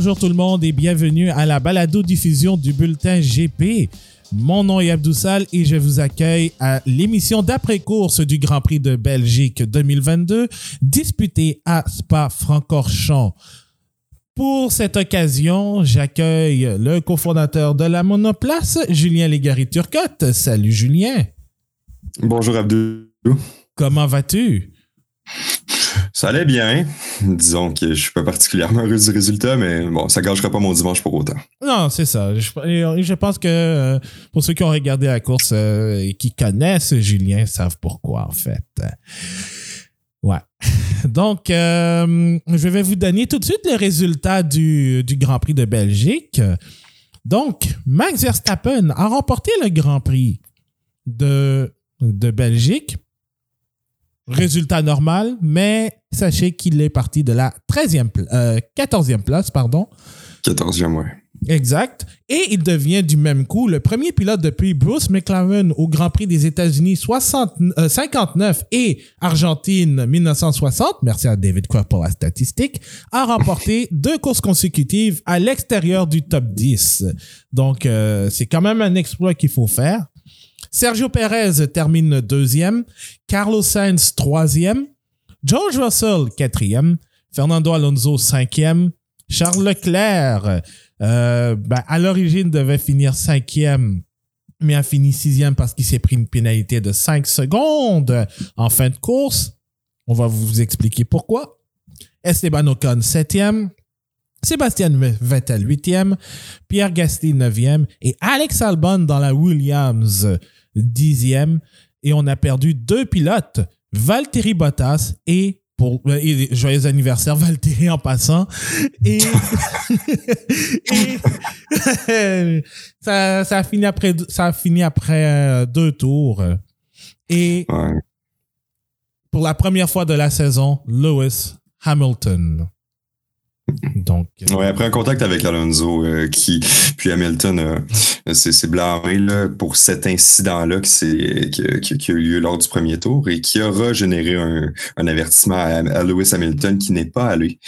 Bonjour tout le monde et bienvenue à la balado-diffusion du bulletin GP. Mon nom est Abdoussal et je vous accueille à l'émission d'après-course du Grand Prix de Belgique 2022 disputée à Spa-Francorchamps. Pour cette occasion, j'accueille le cofondateur de la monoplace, Julien Légari-Turcotte. Salut Julien. Bonjour Abdou. Comment vas-tu? Ça allait bien. Disons que je suis pas particulièrement heureux du résultat, mais bon, ça gâchera pas mon dimanche pour autant. Non, c'est ça. Je, pense que euh, pour ceux qui ont regardé la course euh, et qui connaissent Julien, savent pourquoi, en fait. Ouais. Donc, euh, je vais vous donner tout de suite les résultats du, du Grand Prix de Belgique. Donc, Max Verstappen a remporté le Grand Prix de, de Belgique résultat normal, mais sachez qu'il est parti de la 13e, 14e euh, place, pardon. 14e, ouais. Exact. Et il devient du même coup le premier pilote depuis Bruce McLaren au Grand Prix des États-Unis 59 euh, et Argentine 1960, merci à David Croft pour la statistique, a remporté deux courses consécutives à l'extérieur du top 10. Donc, euh, c'est quand même un exploit qu'il faut faire. Sergio Perez termine deuxième, Carlos Sainz troisième, George Russell quatrième, Fernando Alonso cinquième, Charles Leclerc euh, ben, à l'origine devait finir cinquième mais a fini sixième parce qu'il s'est pris une pénalité de 5 secondes en fin de course. On va vous expliquer pourquoi. Esteban Ocon, septième. Sébastien Vettel, huitième. Pierre Gasly, neuvième. Et Alex Albon dans la Williams, dixième. Et on a perdu deux pilotes, Valtteri Bottas et pour euh, joyeux anniversaire Valtteri en passant. Et, ça, ça a fini après ça a fini après euh, deux tours. Et pour la première fois de la saison Lewis Hamilton donc, euh, ouais, après un contact avec Alonso, euh, qui puis Hamilton euh, s'est blâmé là, pour cet incident-là qui, qui, qui, a eu lieu lors du premier tour et qui aura généré un, un avertissement à, Lewis Hamilton qui n'est pas allé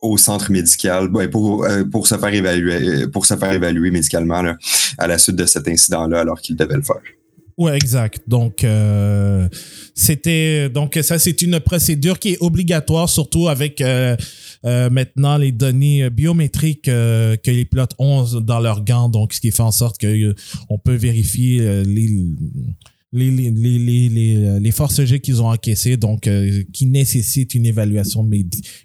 au centre médical pour, pour se faire évaluer pour se faire évaluer médicalement là, à la suite de cet incident-là alors qu'il devait le faire. Ouais, exact. Donc c'était donc ça c'est une procédure qui est obligatoire surtout avec euh, maintenant les données biométriques euh, que les pilotes ont dans leurs gants, donc ce qui fait en sorte qu'on euh, peut vérifier les les, les, les, les, forces G qu'ils ont encaissées, donc qui nécessitent une évaluation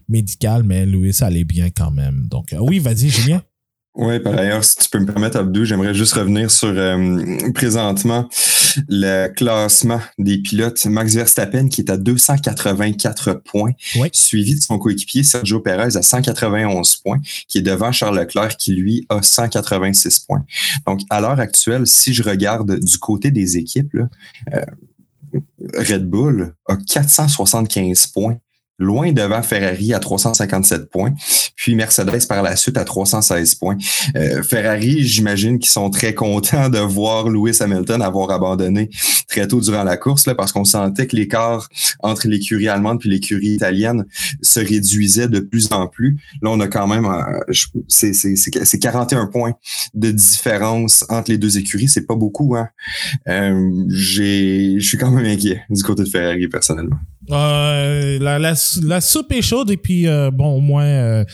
médicale, mais Louis, ça allait bien quand même. Donc, oui, vas-y, Julien. Oui, par ailleurs, si tu peux me permettre, Abdou, j'aimerais juste revenir sur euh, présentement le classement des pilotes. Max Verstappen qui est à 284 points, suivi de son coéquipier Sergio Perez à 191 points, qui est devant Charles Leclerc qui, lui, a 186 points. Donc, à l'heure actuelle, si je regarde du côté des équipes, euh, Red Bull a 475 points loin devant Ferrari à 357 points, puis Mercedes par la suite à 316 points. Euh, Ferrari, j'imagine qu'ils sont très contents de voir Lewis Hamilton avoir abandonné très tôt durant la course, là, parce qu'on sentait que l'écart entre l'écurie allemande puis l'écurie italienne se réduisait de plus en plus. Là, on a quand même, c'est 41 points de différence entre les deux écuries, c'est pas beaucoup. Hein? Euh, je suis quand même inquiet du côté de Ferrari personnellement. Euh, la, soupe est chaude et puis euh, bon au moins euh,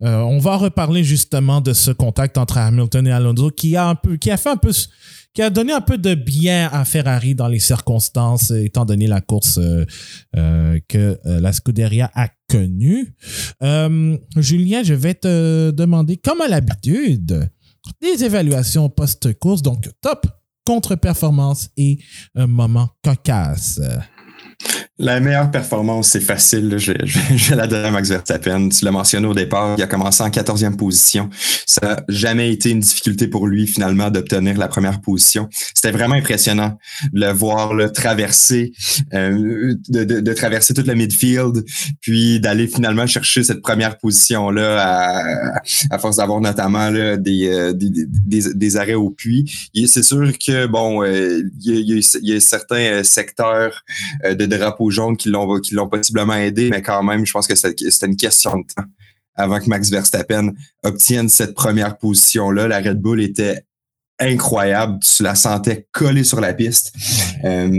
on va reparler justement de ce contact entre Hamilton et Alonso qui a un peu qui a fait un peu qui a donné un peu de bien à Ferrari dans les circonstances étant donné la course que la Scuderia a connue. Julien, je vais te demander comme à l'habitude des évaluations post-course donc top contre-performance et un moment cocasse. La meilleure performance, c'est facile. Je, je, la donne à Max Verstappen. Tu l'as mentionné au départ, il a commencé en 14e position. Ça n'a jamais été une difficulté pour lui, finalement, d'obtenir la première position. C'était vraiment impressionnant de le voir le traverser, euh, de, de, de, traverser toute la midfield, puis d'aller finalement chercher cette première position-là à, à force d'avoir notamment là, des, euh, des, des, des, arrêts au puits. C'est sûr que, bon, euh, il, y a, il y a certains secteurs de drapeaux jaunes qui l'ont qui l'ont possiblement aidé, mais quand même, je pense que c'était une question de temps avant que Max Verstappen obtienne cette première position-là. La Red Bull était incroyable. Tu la sentais collée sur la piste. Euh,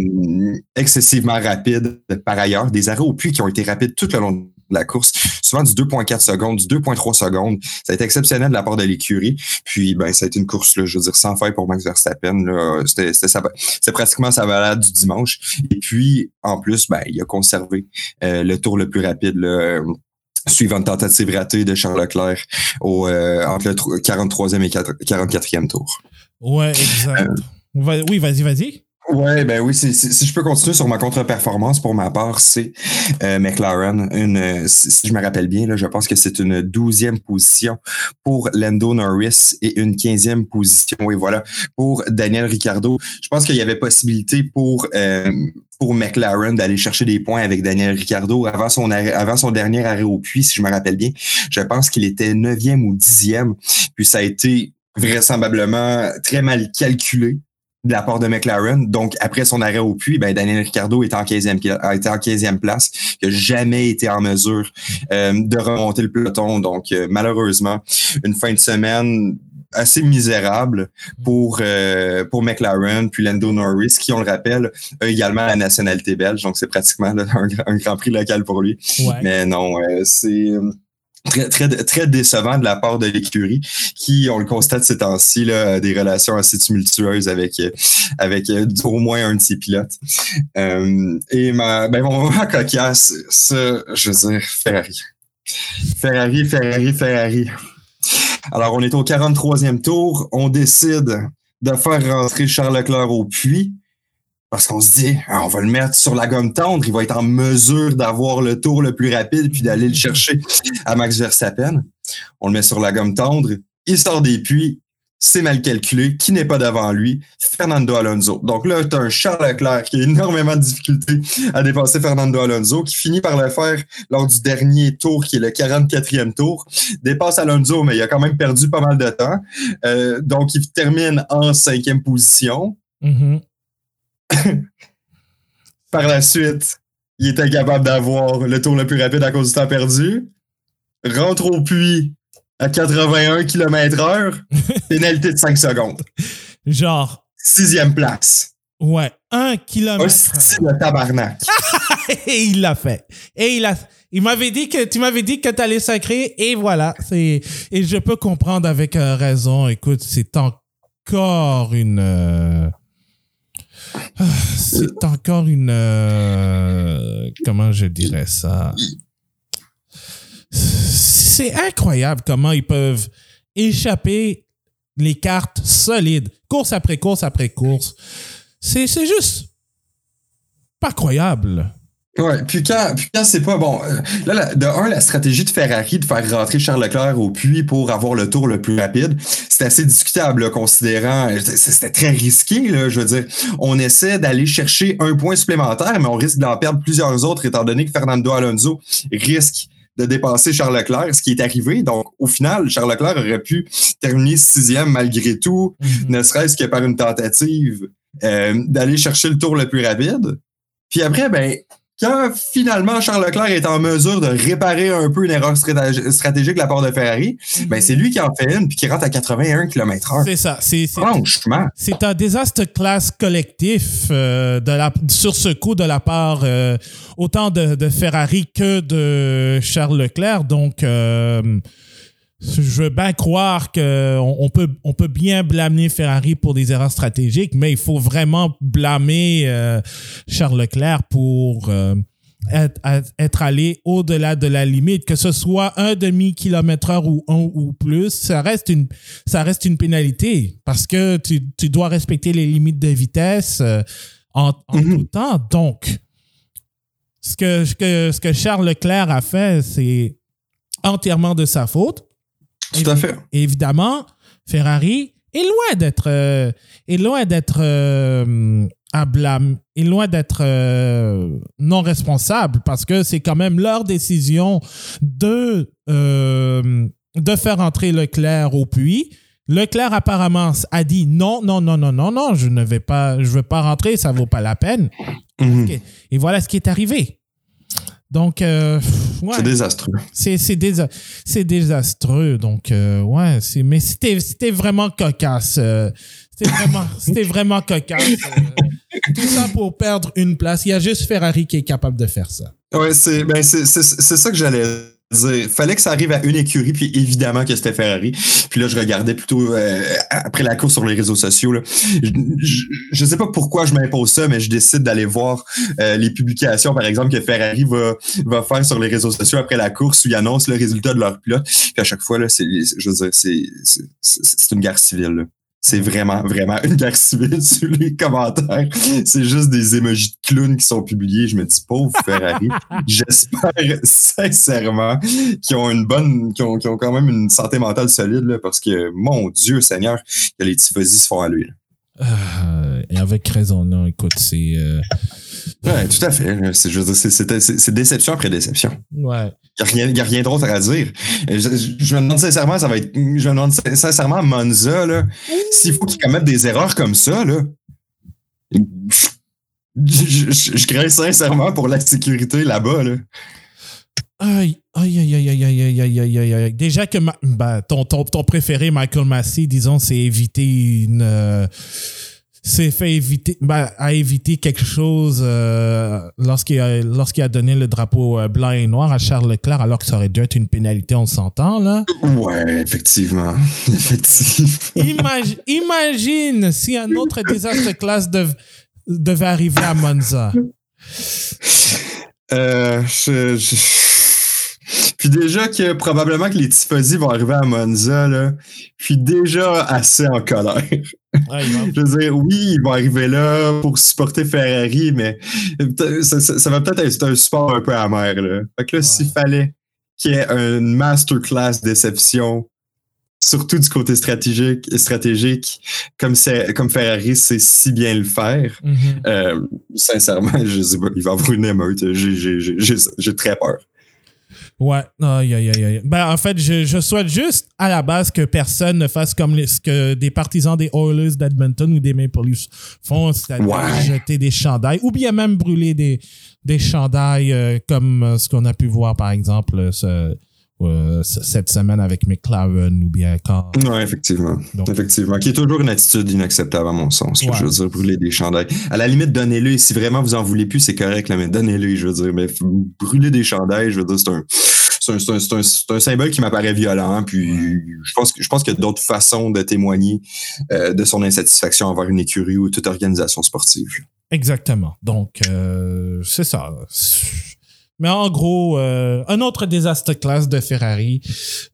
excessivement rapide par ailleurs. Des arrêts au puits qui ont été rapides tout le long la course. Souvent du 2.4 secondes, du 2.3 secondes. Ça a été exceptionnel de la part de l'écurie. Puis, ben, ça a été une course, là, je veux dire, sans faille pour Max Verstappen. C'était pratiquement sa balade du dimanche. Et puis, en plus, ben, il a conservé euh, le tour le plus rapide. Là, suivant une tentative ratée de Charles Leclerc au, euh, entre le 43e et 44e tour. Ouais, exact. Euh, oui, vas-y, vas-y. Ouais, ben oui, si, je peux continuer sur ma contre-performance pour ma part, c'est euh, McLaren. Une, si je me rappelle bien, là, je pense que c'est une douzième position pour Lando Norris et une quinzième position, et voilà, pour Daniel Ricciardo. Je pense qu'il y avait possibilité pour euh, pour McLaren d'aller chercher des points avec Daniel Ricciardo avant son avant son dernier arrêt au puits, si je me rappelle bien. Je pense qu'il était neuvième ou dixième, puis ça a été vraisemblablement très mal calculé de la part de McLaren. Donc, après son arrêt au puits, ben, Daniel Ricciardo est en 15e, a été en 15e place, qui n'a jamais été en mesure euh, de remonter le peloton. Donc, euh, malheureusement, une fin de semaine assez misérable pour euh, pour McLaren puis Lando Norris qui on le rappelle a également la nationalité belge donc c'est pratiquement un, grand prix local pour lui mais non c'est très, très, très décevant de la part de l'écurie qui, on le constate ces temps-ci, des relations assez tumultueuses avec, avec au moins un de ses pilotes. Euh, et ma, ben, mon moment cocasse, ça, je veux dire, Ferrari. Ferrari, Ferrari, Ferrari. Alors, on est au 43e tour. On décide de faire rentrer Charles Leclerc au puits. Parce qu'on se dit, ah, on va le mettre sur la gomme tendre, il va être en mesure d'avoir le tour le plus rapide puis d'aller le chercher à Max Verstappen. On le met sur la gomme tendre, il sort des puits, c'est mal calculé, qui n'est pas devant lui, Fernando Alonso. Donc là, tu un Charles Leclerc qui a énormément de difficultés à dépasser Fernando Alonso, qui finit par le faire lors du dernier tour, qui est le 44e tour. Dépasse Alonso, mais il a quand même perdu pas mal de temps. Euh, donc, il termine en cinquième position. Mm-hmm. Par la suite, il est incapable d'avoir le tour le plus rapide à cause du temps perdu. Rentre au puits à 81 km heure. pénalité de 5 secondes. Genre. Sixième place. Ouais, un kilomètre. Un de tabarnak. et il l'a fait. Et il a. Il m'avait dit que tu m'avais dit que tu allais sacrer et voilà, c'est et je peux comprendre avec euh, raison. Écoute, c'est encore une euh, c'est encore une. Euh, comment je dirais ça? C'est incroyable comment ils peuvent échapper les cartes solides, course après course après course. C'est juste pas croyable. Ouais, puis quand, puis quand c'est pas bon. Euh, là, de un, la stratégie de Ferrari de faire rentrer Charles Leclerc au puits pour avoir le tour le plus rapide, c'est assez discutable, considérant. C'était très risqué, là, je veux dire. On essaie d'aller chercher un point supplémentaire, mais on risque d'en perdre plusieurs autres, étant donné que Fernando Alonso risque de dépasser Charles Leclerc, ce qui est arrivé. Donc, au final, Charles Leclerc aurait pu terminer sixième malgré tout, mm-hmm. ne serait-ce que par une tentative euh, d'aller chercher le tour le plus rapide. Puis après, ben, quand finalement Charles Leclerc est en mesure de réparer un peu une erreur stratégique de la part de Ferrari, ben c'est lui qui en fait une puis qui rentre à 81 km/h. C'est ça. C'est, Franchement. C'est un désastre classe collectif euh, de la, sur ce coup de la part euh, autant de, de, Ferrari que de Charles Leclerc. Donc, euh, je veux bien croire qu'on on peut, on peut bien blâmer Ferrari pour des erreurs stratégiques, mais il faut vraiment blâmer euh, Charles Leclerc pour euh, être, être, allé au-delà de la limite, que ce soit un demi-kilomètre heure ou un ou plus, ça reste une, ça reste une pénalité parce que tu, tu dois respecter les limites de vitesse euh, en, en mm-hmm. tout temps. Donc, ce que, ce que, ce que Charles Leclerc a fait, c'est entièrement de sa faute. Tout à fait. Évidemment, Ferrari est loin d'être euh, est loin d'être euh, à blâme, est loin d'être euh, non responsable parce que c'est quand même leur décision de de faire entrer Leclerc au puits. Leclerc apparemment a dit non, non, non, non, non, non, je ne vais pas, je veux pas rentrer, ça vaut pas la peine. Mhm. Et voilà ce qui est arrivé. Donc, c'est désastreux. C'est désastreux. Donc euh, ouais, c'est mais c'était c'était vraiment cocasse. Euh, c'était vraiment c'était vraiment cocasse. Euh, tout ça pour perdre une place. Il y a juste Ferrari qui est capable de faire ça. Ouais, c'est ben c'est c'est ça que j'allais dire, fallait que ça arrive à une écurie, puis évidemment que c'était Ferrari. Puis là, je regardais plutôt euh, après la course sur les réseaux sociaux. Là. Je, ne sais pas pourquoi je m'impose ça, mais je décide d'aller voir euh, les publications, par exemple, que Ferrari va, va faire sur les réseaux sociaux après la course où ils annoncent le résultat de leur pilote. Puis à chaque fois, là, c'est, je veux dire, c'est, c'est, une guerre civile. Là. C'est vraiment, vraiment une guerre civile sur les commentaires. C'est juste des émojis de clowns qui sont publiés. Je me dis, pauvre Ferrari. J'espère sincèrement qu'ils ont une bonne, qu'ils ont, ont, quand même une santé mentale solide, là, parce que, mon Dieu Seigneur, que les tifosi se font à lui. Euh, et avec raison, non, écoute, c'est. Euh, Ouais, tout à fait. C'est déception après déception. Ouais. Il n'y a, rien, a rien d'autre à dire. Je, me demande sincèrement, ça va être. Je me demande sincèrement, Monza, là, s'il faut qu'il commette des erreurs comme ça, là. Je, je, crains sincèrement pour la sécurité là-bas, là. Aïe, aïe, aïe, aïe, aïe, aïe, aïe, aïe, aïe, Déjà que ben, ton, ton, ton, préféré, Michael Massey, disons, c'est éviter une. Euh, s'est fait éviter, ben, a évité quelque chose euh, lorsqu'il a, lorsqu'il a donné le drapeau euh, blanc et noir à Charles Leclerc, alors que ça aurait dû être une pénalité, on s'entend, là. Ouais, effectivement. effectivement. Imagine, imagine si un autre désastre classe devait arriver à Monza. Euh, je, je... Puis déjà que probablement que les tifosi vont arriver à Monza, là, puis déjà assez en colère. je veux dire, oui, ils vont arriver là pour supporter Ferrari, mais ça, va peut-être être un support un peu amer. Là. Fait que là, s'il fallait qu'il y ait une masterclass déception, surtout du côté stratégique, stratégique comme, comme Ferrari sait si bien le faire, mm-hmm. euh, sincèrement, je sais pas, il va avoir une émeute. J'ai très peur. Ouais, aïe, aïe, aïe. Ben, en fait, je, je, souhaite juste à la base que personne ne fasse comme les, ce que des partisans des Oilers d'Edmonton ou des Maple Leafs font, c'est-à-dire jeter des chandails ou bien même brûler des, des chandails euh, comme euh, ce qu'on a pu voir, par exemple, ce, euh, cette semaine avec McLaren ou bien quand. Oui, effectivement. effectivement. Qui est toujours une attitude inacceptable à mon sens. Je veux dire, brûler des chandails. À la limite, donnez-le. Si vraiment vous en voulez plus, c'est correct, là, mais donnez-le, je veux dire. Mais brûler des chandails, je veux dire, c'est un. C'est un, un, un, symbole qui m'apparaît violent. Puis je pense je pense qu'il y a d'autres façons de témoigner euh, de son insatisfaction envers une écurie ou toute organisation sportive. Exactement. Donc euh, c'est ça. Mais en gros, euh, un autre désastre classe de Ferrari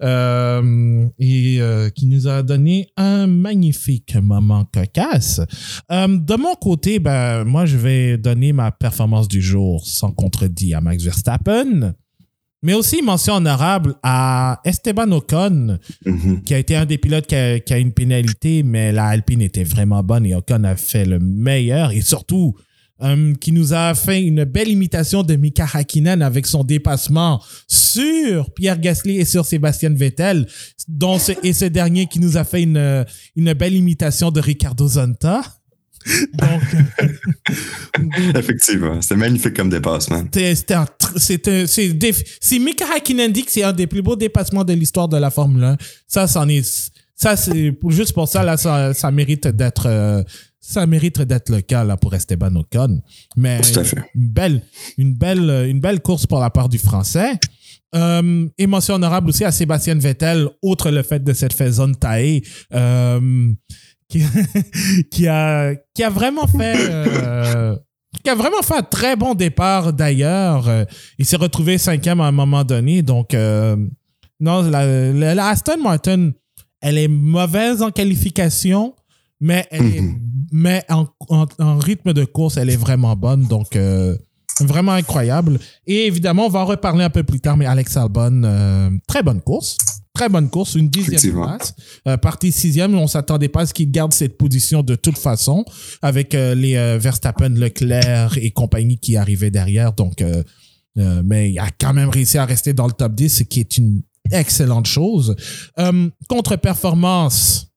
euh, et euh, qui nous a donné un magnifique moment cocasse. de mon côté, ben moi je vais donner ma performance du jour sans contredit à Max Verstappen. Mais aussi mention honorable à Esteban Ocon, mm-hmm. qui a été un des pilotes qui a, qui a, une pénalité, mais la Alpine était vraiment bonne et Ocon a fait le meilleur. Et surtout, Um, qui nous a fait une belle imitation de Mika Hakkinen avec son dépassement sur Pierre Gasly et sur Sébastien Vettel, dont ce, et ce dernier qui nous a fait une, une belle imitation de Ricardo Zonta. Donc, effectivement, c'est magnifique comme dépassement. C'est si Mika Hakkinen dit que c'est un des plus beaux dépassements de l'histoire de la Formule 1, ça, c'en est, ça, c'est juste pour ça, là, ça, ça mérite d'être, euh, ça mérite d'être le cas là, pour Esteban Ocon. Mais une belle, une, belle, une belle course pour la part du Français. Euh, émotion honorable aussi à Sébastien Vettel, outre le fait de cette fait zone taillée, euh, qui, qui, a, qui a vraiment fait... Euh, qui a vraiment fait un très bon départ d'ailleurs. Il s'est retrouvé cinquième à un moment donné. Donc, euh, non, la, la, Aston Martin, elle est mauvaise en qualification, mais, mhm. mais en, en, rythme de course, elle est vraiment bonne. Donc, euh, vraiment incroyable. Et évidemment, on va en reparler un peu plus tard, mais Alex Albon, euh, très bonne course. Très bonne course, une dixième place. Euh, partie sixième, on s'attendait pas à ce qu'il garde cette position de toute façon, avec les Verstappen, Leclerc et compagnie qui arrivaient derrière. Donc, mais il a quand même réussi à rester dans le top 10, ce qui est une excellente chose. Contre-performance,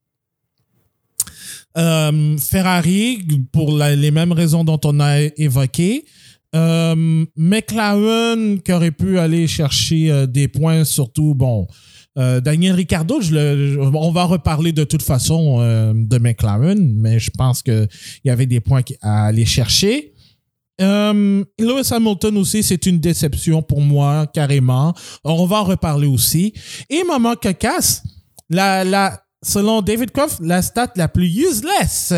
euh, Ferrari, pour les mêmes raisons dont on a évoqué, Euh, McLaren qui aurait pu aller chercher euh, des points, surtout, bon, Daniel le, on va reparler de toute façon de McLaren, mais je pense qu'il y avait des points à aller chercher. Lewis Hamilton aussi, c'est une déception pour moi, carrément. On va en reparler aussi. Et Maman Cacasse, la, la, selon David Croft, la stat la plus useless.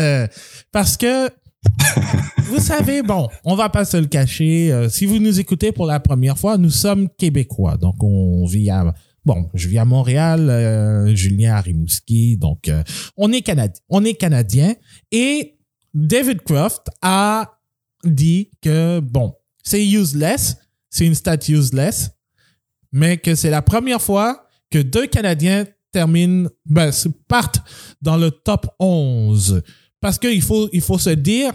parce que vous savez, bon, on va pas se le cacher. Euh, si vous nous écoutez pour la première fois, nous sommes québécois. Donc, on vit à, bon, je vis à Montréal, euh, Julien à Rimouski. Donc, euh, on est canadien. On est canadien. Et David Croft a dit que, bon, c'est useless. C'est une stat useless. Mais que c'est la première fois que deux Canadiens terminent, ben, partent dans le top 11 parce qu'il faut, il faut se dire,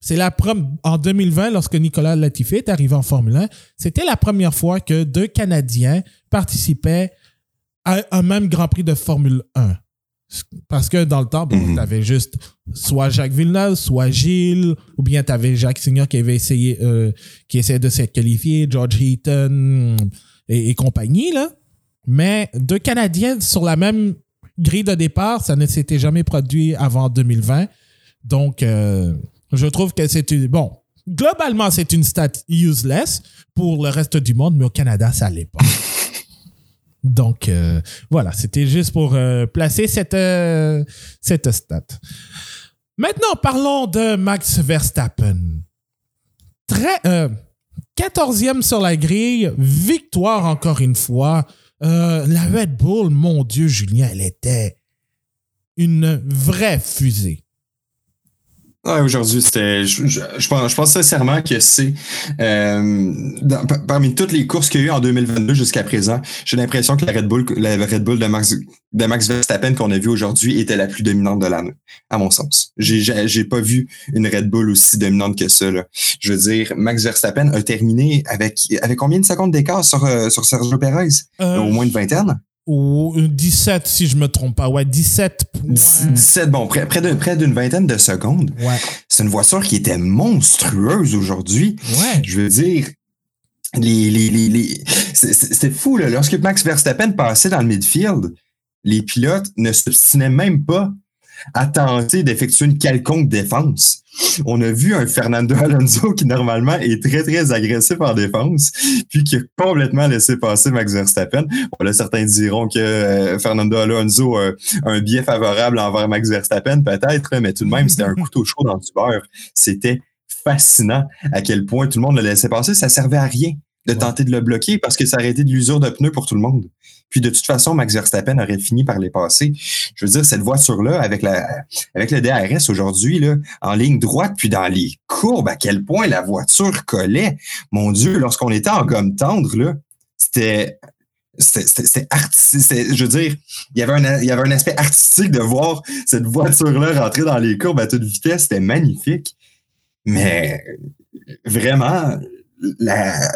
c'est la en 2020, lorsque Nicolas Latifi est arrivé en Formule 1, c'était la première fois que deux Canadiens participaient à un même Grand Prix de Formule 1. Parce que dans le temps, bon, mhm. tu avais juste soit Jacques Villeneuve, soit Gilles, ou bien tu avais Jacques Signor qui avait essayé, euh, qui essayait de se qualifier, George Heaton et, et, compagnie, là. Mais deux Canadiens sur la même grille de départ, ça ne s'était jamais produit avant 2020. Donc, euh, je trouve que c'est une... Bon, globalement, c'est une stat useless pour le reste du monde, mais au Canada, ça l'est pas. Donc, euh, voilà, c'était juste pour euh, placer cette, cette stat. Maintenant, parlons de Max Verstappen. Très... 14e sur la grille, victoire encore une fois euh, la Red Bull, mon Dieu, Julien, elle était une vraie fusée. Ouais, aujourd'hui, c'était. Je, je, pense, je pense sincèrement que c'est euh, parmi toutes les courses qu'il y a eu en 2022 jusqu'à présent, j'ai l'impression que la Red Bull, la Red Bull de Max, de Max Verstappen qu'on a vu aujourd'hui était la plus dominante de l'année, à mon sens. J'ai, j'ai pas vu une Red Bull aussi dominante que ça. Là. Je veux dire, Max Verstappen a terminé avec avec combien de secondes d'écart sur, euh, sur Sergio Perez? Euh, Au moins une vingtaine? Ou 17 si je me trompe pas. Ouais, 17 17, bon, près, près, près d'une vingtaine de secondes. Ouais. C'est une voiture qui était monstrueuse aujourd'hui. Ouais. Je veux dire, les, les, les, les... c'était fou, là. Lorsque Max Verstappen passait dans le midfield, les pilotes ne s'obstinaient même pas à tenter d'effectuer une quelconque défense. On a vu un Fernando Alonso qui normalement est très très agressif en défense, puis qui a complètement laissé passer Max Verstappen. Bon, certains diront que euh, Fernando Alonso a un biais favorable envers Max Verstappen, peut-être, mais tout de même, c'était un couteau chaud dans du beurre. C'était fascinant à quel point tout le monde le laissait passer. Ça servait à rien de tenter de le bloquer parce que ça aurait été de l'usure de pneus pour tout le monde. Puis de toute façon, Max Verstappen aurait fini par les passer. Je veux dire, cette voiture-là, avec la avec le DRS aujourd'hui, en ligne droite, puis dans les courbes, à quel point la voiture collait. Mon Dieu, lorsqu'on était en gomme tendre, là, c'était c'était artistique. Je veux dire, il y, avait un, il y avait un aspect artistique de voir cette voiture-là rentrer dans les courbes à toute vitesse. C'était magnifique. Mais vraiment, la,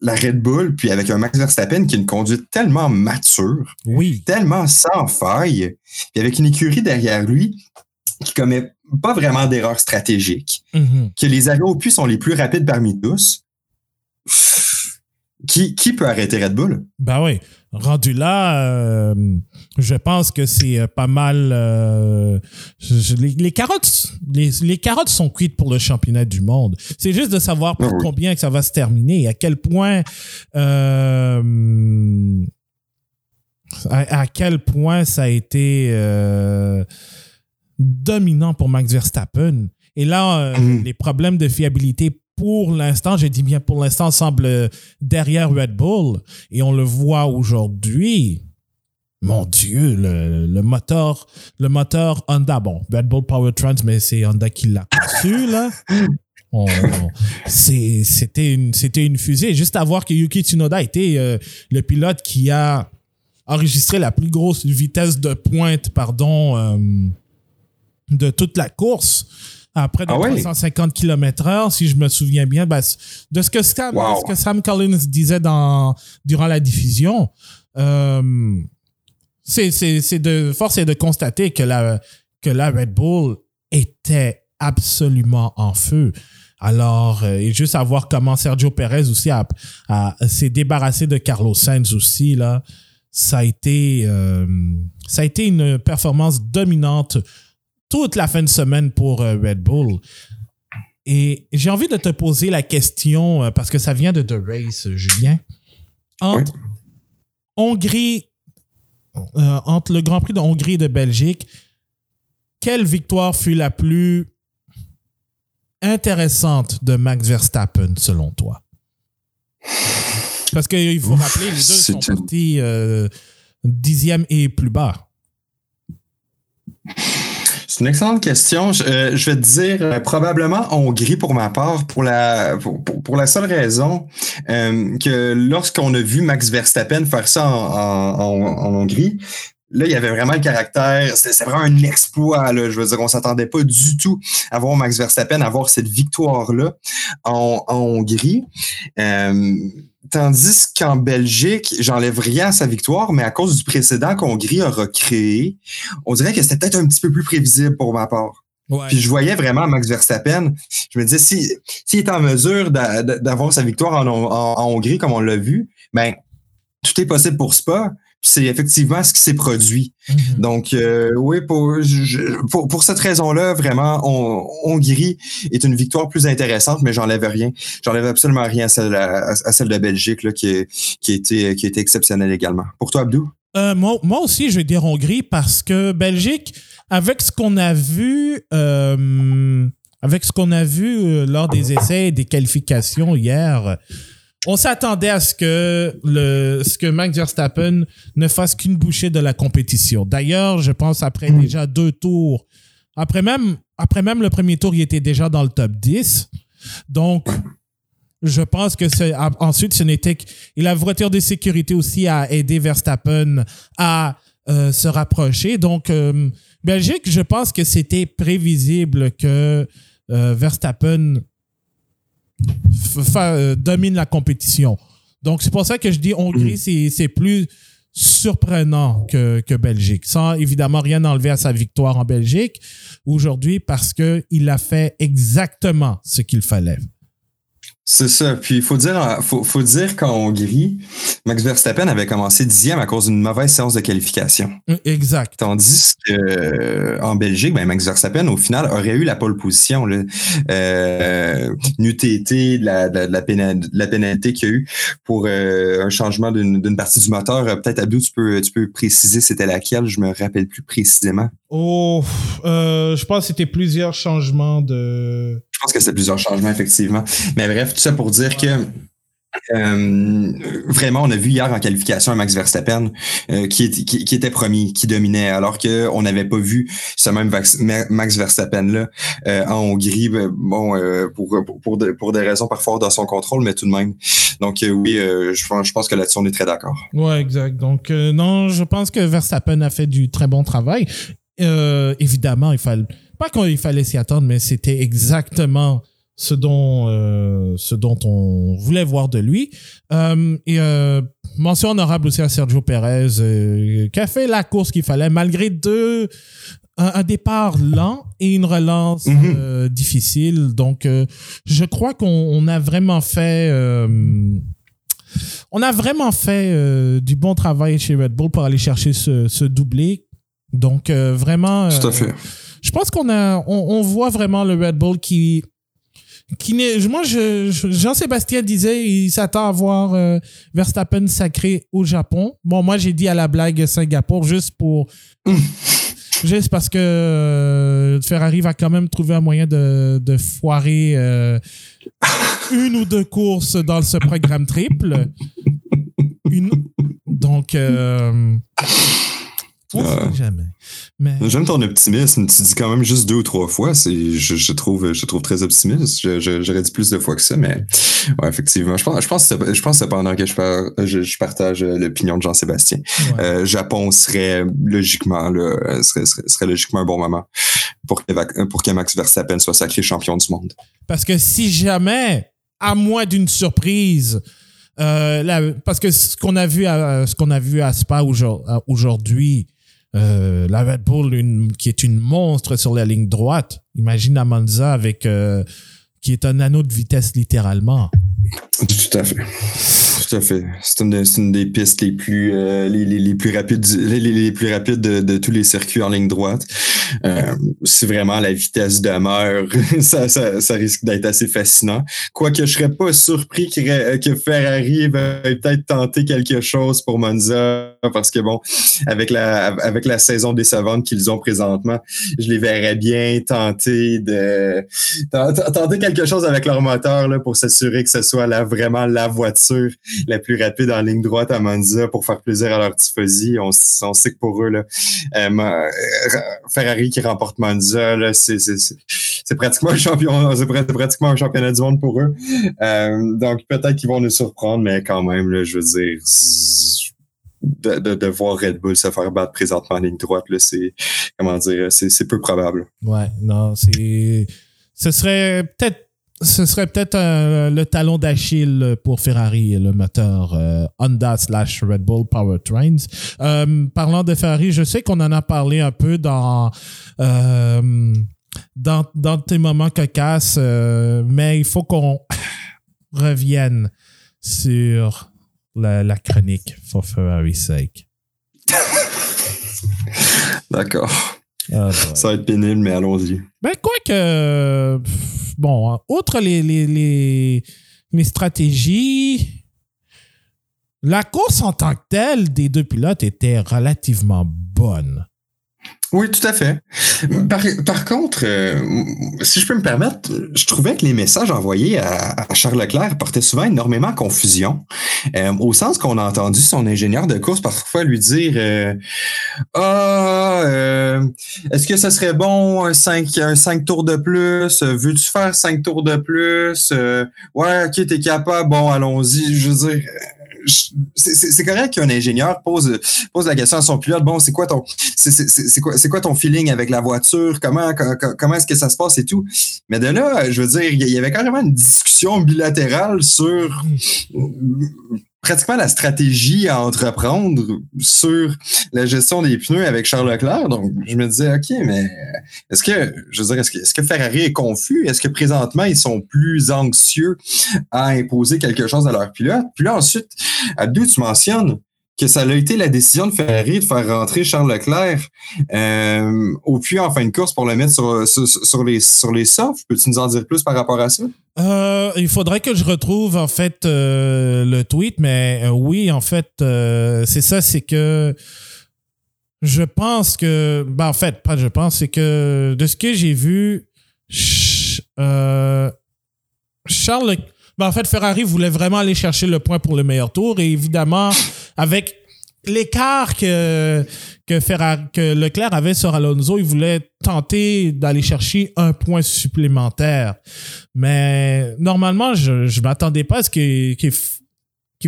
la Red Bull, puis avec un Max Verstappen qui a une conduite tellement mature, oui. tellement sans faille, puis avec une écurie derrière lui qui commet pas vraiment d'erreurs stratégiques, mm-hmm. que les arrêts au puits sont les plus rapides parmi tous. Qui, qui peut arrêter Red Bull? Ben oui. Rendu là, euh, je pense que c'est euh, pas mal. Euh, les, carottes, les, carottes sont cuites pour le championnat du monde. C'est juste de savoir pour combien que ça va se terminer et à quel point. à, quel point ça a été dominant pour Max Verstappen. Et là, mm. les problèmes de fiabilité pour l'instant, j'ai dit bien pour l'instant, semble derrière Red Bull. Et on le voit aujourd'hui. Mon Dieu, le, moteur, le moteur Honda, bon, Red Bull Powertrain, mais c'est Honda qui l'a conçu, là. c'était une, c'était une fusée. Juste à voir que Yuki Tsunoda était euh, le pilote qui a enregistré la plus grosse vitesse de pointe, pardon, euh, de toute la course à près de 350 km heure, si je me souviens bien, ben, de ce que Sam, ce que Sam Collins disait dans, durant la diffusion. Euh, c'est de force est de constater que la, que la Red Bull était absolument en feu. Alors, euh, et juste à voir comment Sergio Perez aussi a, s'est débarrassé de Carlos Sainz aussi là, ça a été euh, ça a été une performance dominante toute la fin de semaine pour euh, Red Bull. Et j'ai envie de te poser la question parce que ça vient de The Race, Julien. Entre Hongrie, entre le Grand Prix de Hongrie et de Belgique, quelle victoire fut la plus intéressante de Max Verstappen, selon toi? Parce qu'il faut rappeler, les deux sont partis euh, dixième et plus bas. C'est une excellente question. Je, euh, vais te dire euh, probablement Hongrie pour ma part, pour la pour, la seule raison que lorsqu'on a vu Max Verstappen faire ça en Hongrie, Là, il y avait vraiment le caractère, c'est vraiment un exploit. Là. Je veux dire, on s'attendait pas du tout à voir Max Verstappen avoir cette victoire-là en, Hongrie. Euh, tandis qu'en Belgique, j'enlève rien à sa victoire, mais à cause du précédent qu'Hongrie a recréé, on dirait que c'était peut-être un petit peu plus prévisible pour ma part. Puis je voyais vraiment Max Verstappen. Je me disais, s'il si, est en mesure d'avoir sa victoire en, en, Hongrie comme on l'a vu, ben tout est possible pour Spa c'est effectivement ce qui s'est produit. Mm-hmm. Donc, euh, oui, pour, pour, cette raison-là, vraiment, on, Hongrie est une victoire plus intéressante, mais j'enlève rien. J'enlève absolument rien à celle, à, celle de Belgique, là, qui, qui, a été, qui exceptionnelle également. Pour toi, Abdou? Euh, moi, moi, aussi, je vais dire Hongrie parce que Belgique, avec ce qu'on a vu, euh, avec ce qu'on a vu lors des essais et des qualifications hier, on s'attendait à ce que le ce que Max Verstappen ne fasse qu'une bouchée de la compétition. D'ailleurs, je pense après mm. déjà deux tours, après même après même le premier tour, il était déjà dans le top 10. Donc je pense que c'est ensuite ce n'était que et la voiture de sécurité aussi a aidé Verstappen à euh, se rapprocher. Donc euh, Belgique, je pense que c'était prévisible que euh, Verstappen domine la compétition. Donc, c'est pour ça que je dis Hongrie, mm. c'est plus surprenant que, que Belgique, sans évidemment rien enlever à sa victoire en Belgique aujourd'hui parce qu'il a fait exactement ce qu'il fallait. C'est ça. Puis il faut dire, faut, faut dire qu'en Hongrie, Max Verstappen avait commencé dixième à cause d'une mauvaise séance de qualification. Mm, exact. Tandis que euh, en Belgique, ben, Max Verstappen, au final, aurait eu la pole position. Là. Euh, été la, la, la, pénalité qu'il y a eu pour euh, un changement d'une partie du moteur. Peut-être, Abdou, tu peux, tu peux préciser c'était laquelle? Je me rappelle plus précisément. Oh, euh, je pense que c'était plusieurs changements de je pense que c'est plusieurs changements, effectivement. Mais bref, tout ça pour dire que euh, vraiment, on a vu hier en qualification un Max Verstappen euh, qui, qui, était premier, qui dominait, alors qu'on n'avait pas vu ce même Max Verstappen-là euh, en Hongrie, ben, bon, pour, pour, pour, des raisons parfois dans son contrôle, mais tout de même. Donc oui, je, pense, je pense que là-dessus, on est très d'accord. Ouais, exact. Donc non, je pense que Verstappen a fait du très bon travail. Évidemment, il fallait pas qu'il fallait s'y attendre, mais c'était exactement ce dont, euh, ce dont on voulait voir de lui. Euh, et euh, mention honorable aussi à Sergio Perez, qui a fait la course qu'il fallait, malgré deux, un, départ lent et une relance mhm. difficile. Donc, je crois qu'on a vraiment fait... on a vraiment fait du bon travail chez Red Bull pour aller chercher ce, ce doublé. Donc, vraiment... Tout à fait je pense qu'on a, on, voit vraiment le Red Bull qui, qui n'est, moi, je, Jean-Sébastien disait, il s'attend à voir euh, Verstappen sacré au Japon. Bon, moi, j'ai dit à la blague Singapour juste pour, juste parce que euh, Ferrari va quand même trouver un moyen de, de foirer euh, une ou deux courses dans ce programme triple. Une, donc, jamais. J'aime ton optimisme. Tu dis quand même juste deux ou trois fois. C'est, je, trouve, je trouve très optimiste. j'aurais dit plus de fois que ça, mais ouais, effectivement. Je pense, je pense, je pense cependant que je, je, partage l'opinion de Jean-Sébastien. Euh, Japon serait logiquement, là, serait, serait, logiquement un bon moment pour que, pour que Max Verstappen soit sacré champion du monde. Parce que si jamais, à moins d'une surprise, euh, parce que ce qu'on a vu à, ce qu'on a vu à Spa aujourd'hui, euh, la Red Bull, qui est une monstre sur la ligne droite. Imagine Amanza avec euh, qui est un anneau de vitesse littéralement. Tout à fait. Tout à fait. C'est une, des pistes les plus euh, les, plus rapides les, plus rapides de, tous les circuits en ligne droite. Euh, si vraiment la vitesse demeure, ça, ça, ça risque d'être assez fascinant. Quoique je serais pas surpris que, que Ferrari veuille peut-être tenter quelque chose pour Monza, parce que bon, avec la avec la saison décevante qu'ils ont présentement, je les verrais bien tenter de tenter quelque chose avec leur moteur là, pour s'assurer que ce soit là vraiment la voiture la plus rapide en ligne droite à Monza pour faire plaisir à leur tifosi. On, on sait que pour eux, euh, euh Ferrari qui remporte Monza, c'est pratiquement un pratiquement un championnat du monde pour eux. Euh, donc peut-être qu'ils vont nous surprendre, mais quand même, je veux dire. De, de, de, voir Red Bull se faire battre présentement en ligne droite, c'est comment dire, c'est peu probable. Ouais, non, c'est. Ce serait peut-être ce serait peut-être le talon d'Achille pour Ferrari, le moteur euh, Honda slash Red Bull Powertrains. Euh, parlant de Ferrari, je sais qu'on en a parlé un peu dans euh, tes moments cocasses, mais il faut qu'on revienne sur la, la chronique for Ferrari's sake. D'accord. Ah, ça va être pénible, mais allons-y. Ben, quoi que. Bon, outre les, les, les, les, stratégies, la course en tant que telle des deux pilotes était relativement bonne. Oui, tout à fait. Par, contre, euh, si je peux me permettre, je trouvais que les messages envoyés à, Charles Leclerc portaient souvent énormément confusion, euh, au sens qu'on a entendu son ingénieur de course parfois lui dire euh, Ah, est-ce que ce serait bon un 5, un 5 tours de plus? Veux-tu faire 5 tours de plus? ouais, ok, t'es capable, bon, allons-y. Je veux dire c'est correct qu'un ingénieur pose pose la question à son pilote. Bon, c'est quoi ton c'est quoi quoi ton feeling avec la voiture? Comment comment est-ce que ça se passe et tout? Mais de là, je veux dire, il y avait carrément une discussion bilatérale sur pratiquement la stratégie à entreprendre sur la gestion des pneus avec Charles Leclerc. Donc, je me disais, OK, mais est-ce que, je veux dire, est-ce que, Ferrari est confus? Est-ce que présentement, ils sont plus anxieux à imposer quelque chose à leur pilote? Puis là, ensuite, deux, tu mentionnes que ça a été la décision de Ferrari de faire rentrer Charles Leclerc euh, au puits en fin de course pour le mettre sur, les, sur les softs. Peux-tu nous en dire plus par rapport à ça? Euh, il faudrait que je retrouve en fait euh, le tweet, mais oui, en fait, c'est ça, c'est que je pense que, ben en fait, pas je pense, c'est que de ce que j'ai vu, Charles ben en fait, Ferrari voulait vraiment aller chercher le point pour le meilleur tour et évidemment, avec l'écart que, Leclerc avait sur Alonso, il voulait tenter d'aller chercher un point supplémentaire. Mais normalement, je ne m'attendais pas à ce qu'il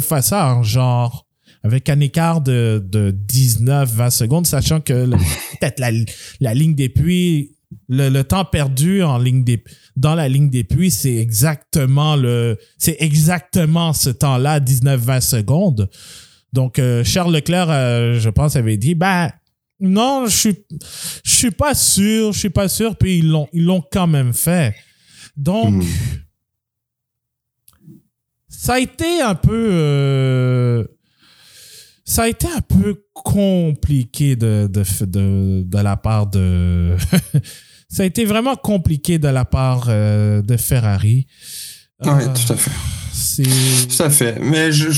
fasse ça en genre avec un écart de, de 19-20 secondes, sachant que peut-être la, la ligne des puits, le, le, temps perdu en ligne des, dans la ligne des puits, c'est exactement le, c'est exactement ce temps-là, 19-20 secondes. Donc, euh, Charles Leclerc, euh, je pense, avait dit, ben, non, je suis, je suis pas sûr, je suis pas sûr, puis ils l'ont, ils l'ont quand même fait. Donc, hmm. ça a été un peu, euh, ça a été un peu compliqué de, de, de, de la part de, ça a été vraiment compliqué de la part de Ferrari. Oui, tout à fait. Tout à fait. Mais je,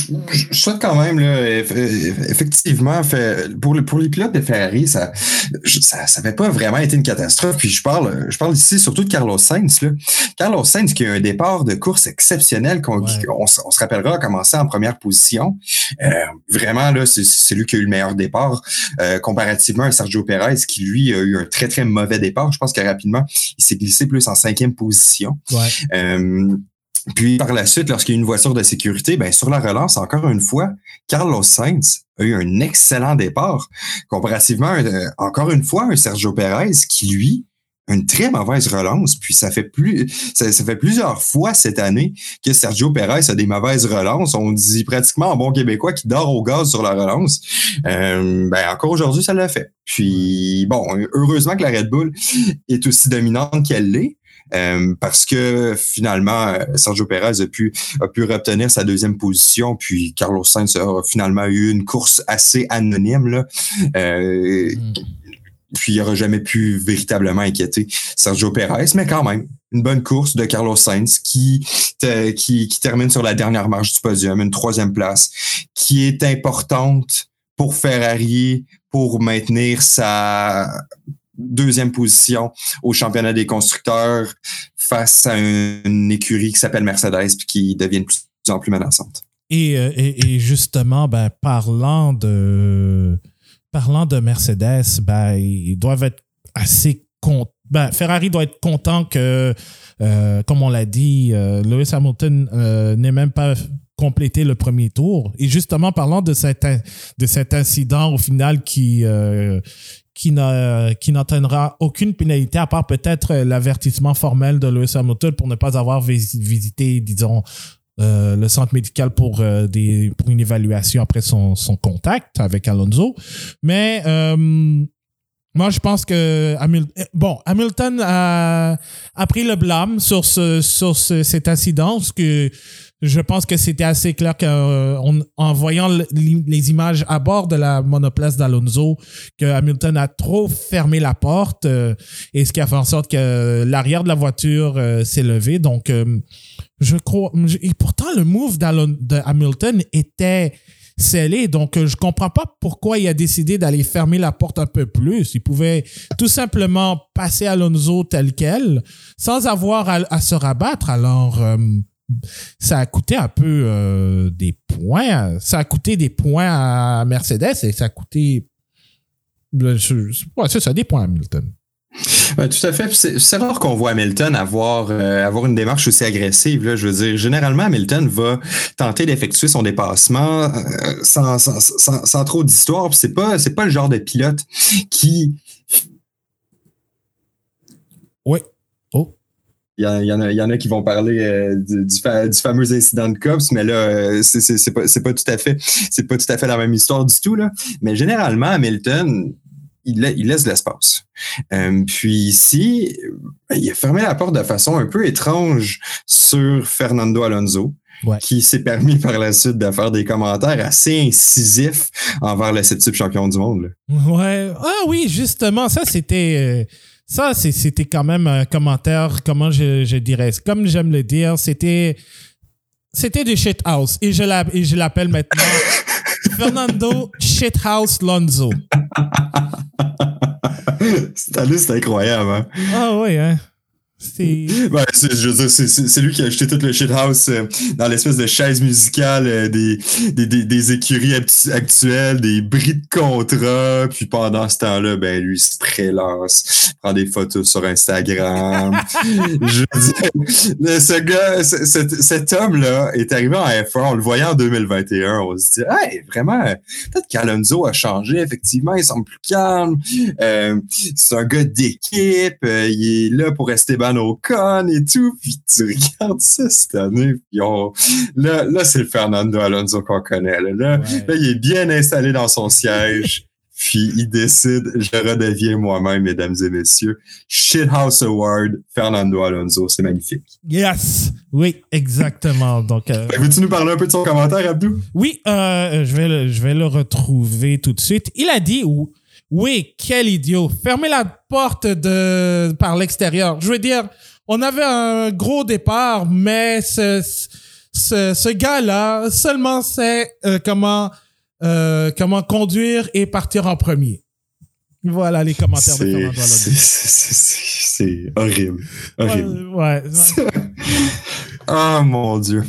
souhaite quand même, là, effectivement, fait, pour, pour les pilotes de Ferrari, ça ça n'avait pas vraiment été une catastrophe. Puis je parle, je parle ici surtout de Carlos Sainz. Là. Carlos Sainz qui a un départ de course exceptionnel, qu'on on, se rappellera, a commencé en première position. Euh, vraiment, là, c'est lui qui a eu le meilleur départ, euh, comparativement à Sergio Perez, qui lui a eu un très, très mauvais départ. Je pense que rapidement, il s'est glissé plus en cinquième position. Ouais. Euh, puis par la suite, lorsqu'il y a une voiture de sécurité, ben sur la relance, encore une fois, Carlos Sainz a eu un excellent départ, comparativement, euh, encore une fois, un Sergio Perez qui, lui, a une très mauvaise relance. Puis ça fait plus, ça, fait plusieurs fois cette année que Sergio Perez a des mauvaises relances. On dit pratiquement en bon québécois qu'il dort au gaz sur la relance. Euh, ben encore aujourd'hui, ça l'a fait. Puis bon, heureusement que la Red Bull est aussi dominante qu'elle l'est. Euh, parce que finalement, euh, Sergio Perez a pu, a pu obtenir sa deuxième position, puis Carlos Sainz a finalement eu une course assez anonyme. Là. Euh, mm. Puis il n'aura jamais pu véritablement inquiéter Sergio Perez, mais quand même, une bonne course de Carlos Sainz qui, qui, qui termine sur la dernière marche du podium, une troisième place, qui est importante pour Ferrari pour maintenir sa deuxième position au championnat des constructeurs face à une écurie qui s'appelle Mercedes puis qui devient de plus en plus menaçante. Et, euh, justement, ben, parlant de parlant de Mercedes, ben, ils doivent être assez contents. Ferrari doit être content que, euh, comme on l'a dit, euh, Lewis Hamilton n'ait même pas complété le premier tour. Et justement, parlant de cet, de cet incident au final qui, qui n'entraînera aucune pénalité à part peut-être l'avertissement formel de Lewis Hamilton pour ne pas avoir visité, disons, euh, le centre médical pour, euh, des, pour une évaluation après son, son contact avec Alonso. Mais euh, moi, je pense que Hamilton, bon, Hamilton a, a pris le blâme sur, ce, sur ce, cet incident, parce que je pense que c'était assez clair qu'en euh, en voyant les images à bord de la monoplace d'Alonso, que Hamilton a trop fermé la porte euh, et ce qui a fait en sorte que l'arrière de la voiture euh, s'est levé. Donc, je crois. Et pourtant, le move de Hamilton était scellé. Donc, je comprends pas pourquoi il a décidé d'aller fermer la porte un peu plus. Il pouvait tout simplement passer Alonso tel quel sans avoir à, à se rabattre. Alors, ça a coûté un peu euh, des points. Ça a coûté des points à Mercedes et ça a coûté. Ouais, c'est ça, des points à Hamilton. tout à fait. C'est rare qu'on voit Hamilton avoir, euh, avoir une démarche aussi agressive. Là. Je veux dire, généralement, Hamilton va tenter d'effectuer son dépassement euh, sans, sans, sans, sans, trop d'histoire. C'est pas, c'est pas le genre de pilote qui. Oui. Il y, en a, y en a qui vont parler euh, du, du, fameux incident de Cops, mais là, euh, c'est pas, pas tout à fait, c'est pas tout à fait la même histoire du tout là. Mais généralement, Hamilton, il, il laisse l'espace. Euh, puis ici, il a fermé la porte de façon un peu étrange sur Fernando Alonso. qui s'est permis par la suite de faire des commentaires assez incisifs envers le septième champion du monde. Ouais. Ah oui, justement, ça c'était ça, c'était quand même un commentaire, comment je, dirais, comme j'aime le dire, c'était c'était du shithouse. Et je l'appelle maintenant Fernando Shithouse Lonzo. Cette année, c'est incroyable. Hein? Ah oui, hein? C'est. je veux dire, c'est lui qui a acheté tout le shithouse euh, dans l'espèce de chaise musicale euh, des, des, des, écuries actuelles, des bris de contrat. Puis pendant ce temps-là, ben lui, il se prélasse, prend des photos sur Instagram. je veux dire, ce gars, cet, cet homme-là est arrivé en F1, on le voyait en 2021. On se dit, hey, vraiment, peut-être qu'Alonso a changé. Effectivement, il semble plus calme. Euh, c'est un gars d'équipe. il est là pour rester au con et tout, puis tu regardes ça cette année, puis là, là c'est le Fernando Alonso qu'on connaît. Là. Là, il est bien installé dans son siège, puis il décide, je redeviens moi-même, mesdames et messieurs. Shithouse Award, Fernando Alonso, c'est magnifique. Yes! Oui, exactement. Donc, euh, Veux-tu nous parler un peu de son commentaire, Abdou? Oui, euh, je, vais le, je vais le retrouver tout de suite. Il a dit, ou oui, quel idiot. Fermez la porte de par l'extérieur. Je veux dire, on avait un gros départ, mais ce, ce, ce gars-là seulement sait euh, comment, euh, comment conduire et partir en premier. Voilà les commentaires de Fernando C'est horrible. Horrible. ouais. Ah mon Dieu.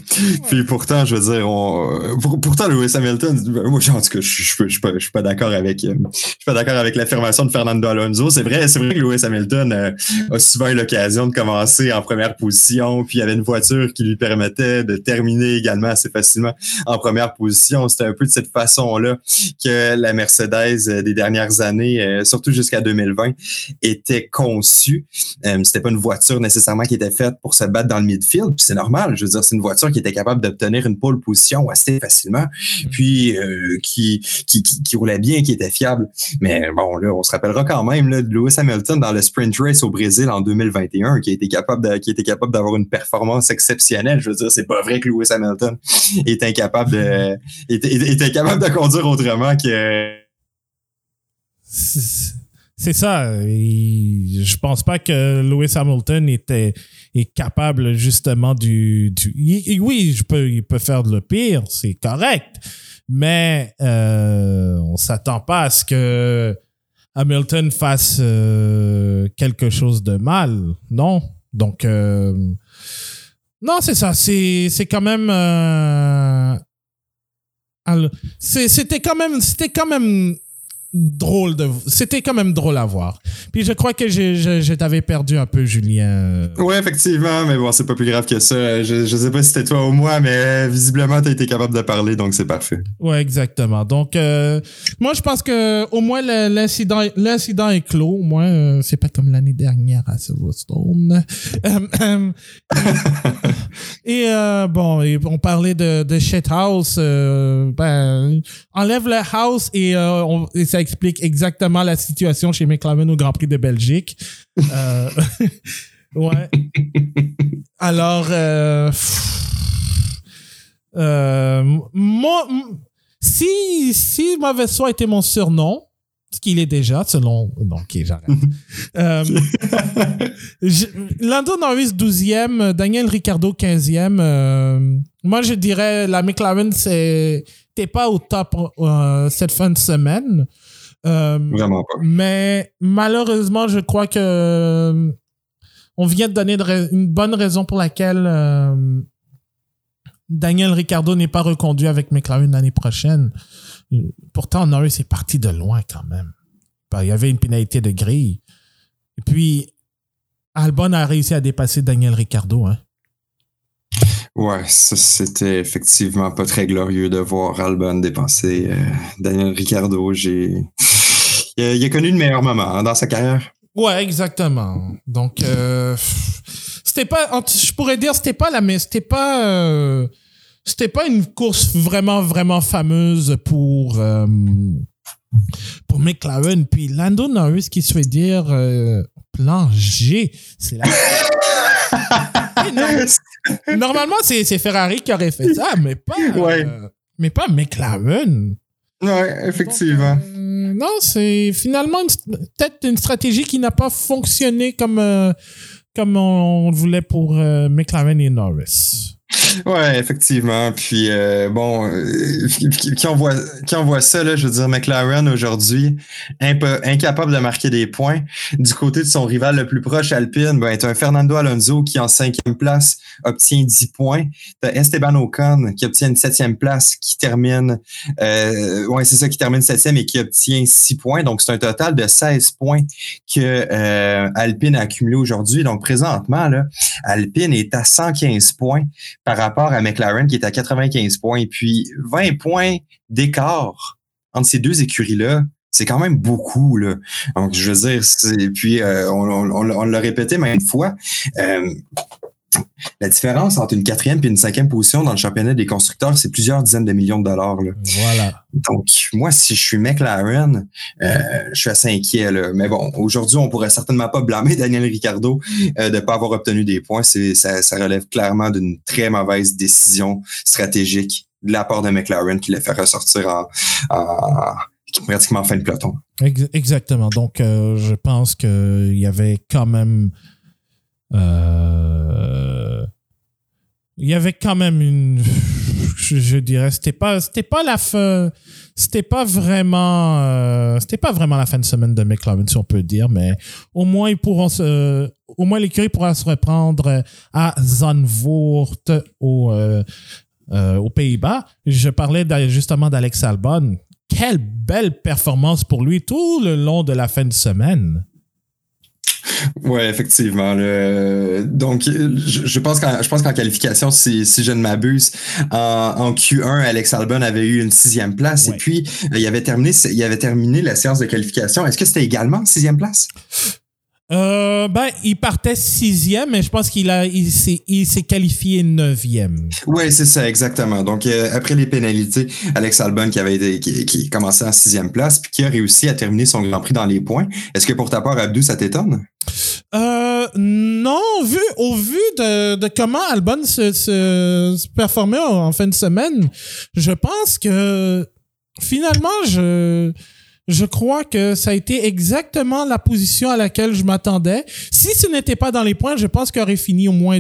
Puis pourtant, je veux dire, on, pourtant Lewis Hamilton, moi en tout cas, je, je, je, je suis pas, d'accord avec, je suis pas d'accord avec l'affirmation de Fernando Alonso. C'est vrai, c'est vrai que Lewis Hamilton euh, a souvent eu l'occasion de commencer en première position, puis il y avait une voiture qui lui permettait de terminer également assez facilement en première position. C'était un peu de cette façon-là que la Mercedes euh, des dernières années, euh, surtout jusqu'à 2020, était conçue. C'était pas une voiture nécessairement qui était faite pour se battre dans le midfield. Puis c'est normal. Je veux dire, c'est une voiture qui était capable d'obtenir une pole position assez facilement, mm. puis euh, qui, qui, qui, roulait bien, qui était fiable. Mais bon, là, on se rappellera quand même là, de Lewis Hamilton dans le sprint race au Brésil en 2021, qui a été capable de, qui était capable d'avoir une performance exceptionnelle. Je veux dire, c'est pas vrai que Lewis Hamilton est incapable de, est, incapable de conduire autrement que. C'est ça. je pense pas que Lewis Hamilton était est capable justement du, du oui, il peut faire de le pire, c'est correct, mais euh, on s'attend pas à ce que Hamilton fasse euh, quelque chose de mal, non? Donc euh, non, c'est ça. C'est c'est quand même euh, c'était quand même c'était quand même drôle de c'était quand même drôle à voir. Puis je crois que je, je, t'avais perdu un peu Julien. Ouais effectivement mais bon c'est pas plus grave que ça. Je, je sais pas si c'était toi ou moi mais visiblement tu as été capable de parler donc c'est parfait. Ouais exactement. Donc euh, moi je pense que au moins l'incident l'incident est clos. Au moins euh, c'est pas comme l'année dernière à Silverstone. Euh, et bon on parlait de, de shit house ben enlève le house et, on, et ça explique exactement la situation chez McLaren au Grand Prix de Belgique. Euh, ouais. Alors, euh, euh, moi, si, si Mauvais Soi était mon surnom, ce qu'il est déjà, selon. Non, ok, j'arrête. euh, Lando Norris 12e, Daniel Ricciardo 15e. moi, je dirais la McLaren, c'est t'es pas au top cette fin de semaine. Euh, Vraiment pas. Mais malheureusement, je crois que euh, on vient de donner une bonne raison pour laquelle euh, Daniel Ricciardo n'est pas reconduit avec McLaren l'année prochaine. Pourtant, Norris est parti de loin quand même. Ben, il y avait une pénalité de grille. Et puis, Albon a réussi à dépasser Daniel Ricciardo. Hein. Ouais, c'était effectivement pas très glorieux de voir Albon dépenser Daniel Ricciardo. J'ai il a, connu le meilleur moment hein, dans sa carrière. Ouais, exactement. Donc, euh, c'était pas, je pourrais dire, c'était pas la, mais c'était pas, euh, c'était pas une course vraiment, vraiment fameuse pour, euh, pour McLaren. Puis Lando Norris qui se fait dire plan G, c'est la. Normalement, c'est Ferrari qui aurait fait ça, mais pas, mais pas McLaren. Ouais, effectivement. Euh, non, c'est finalement peut-être une stratégie qui n'a pas fonctionné comme, euh, comme on, voulait pour euh, McLaren et Norris. Ouais, effectivement. Puis euh, bon, euh, qui, on voit, qui on voit ça, là, je veux dire, McLaren aujourd'hui, incapable de marquer des points. Du côté de son rival le plus proche, Alpine, ben, t'as un Fernando Alonso qui, en cinquième place, obtient 10 points. T'as Esteban Ocon qui obtient une septième place, qui termine, euh, ouais, c'est ça, qui termine septième et qui obtient 6 points. Donc, c'est un total de 16 points que euh, Alpine a accumulé aujourd'hui. Donc, présentement, là, Alpine est à 115 points par rapport à McLaren qui est à 95 points. Et puis 20 points d'écart entre ces deux écuries-là, c'est quand même beaucoup. Là. Donc, je veux dire, puis euh, on, l'a répété même une fois. Euh, la différence entre une quatrième et une cinquième position dans le championnat des constructeurs, c'est plusieurs dizaines de millions de dollars. Voilà. Donc, moi, si je suis McLaren, euh, je suis assez inquiet. Là. Mais bon, aujourd'hui, on pourrait certainement pas blâmer Daniel Ricciardo euh, de ne pas avoir obtenu des points. Ça relève clairement d'une très mauvaise décision stratégique de la part de McLaren qui l'a fait ressortir en, en pratiquement fin de peloton. Exactement. Donc, euh, je pense qu'il y avait quand même euh, il y avait quand même une je, dirais c'était pas c'était pas la fin c'était pas vraiment euh, c'était pas vraiment la fin de semaine de McLaren si on peut dire mais au moins ils pourront se au moins l'écurie pourra se reprendre à Zandvoort au euh, aux Pays-Bas. Je parlais justement d'Alex Albon. Quelle belle performance pour lui tout le long de la fin de semaine oui, effectivement. Donc, je, pense qu'en, je pense qu'en qualification, si, si je ne m'abuse, en, Q1, Alex Albon avait eu une sixième place et puis il avait terminé, il avait terminé la séance de qualification. Est-ce que c'était également sixième place? Euh, ben, il partait sixième, mais je pense qu'il a, il s'est, il s'est qualifié neuvième. Oui, c'est ça, exactement. Donc, euh, après les pénalités, Alex Albon qui avait été, qui, qui commençait en sixième place, puis qui a réussi à terminer son Grand Prix dans les points. Est-ce que pour ta part, Abdou, ça t'étonne? Euh, non, vu, au vu de, de comment Albon se, se, se performait en fin de semaine, je pense que finalement, je, je crois que ça a été exactement la position à laquelle je m'attendais. Si ce n'était pas dans les points, je pense qu'il aurait fini au moins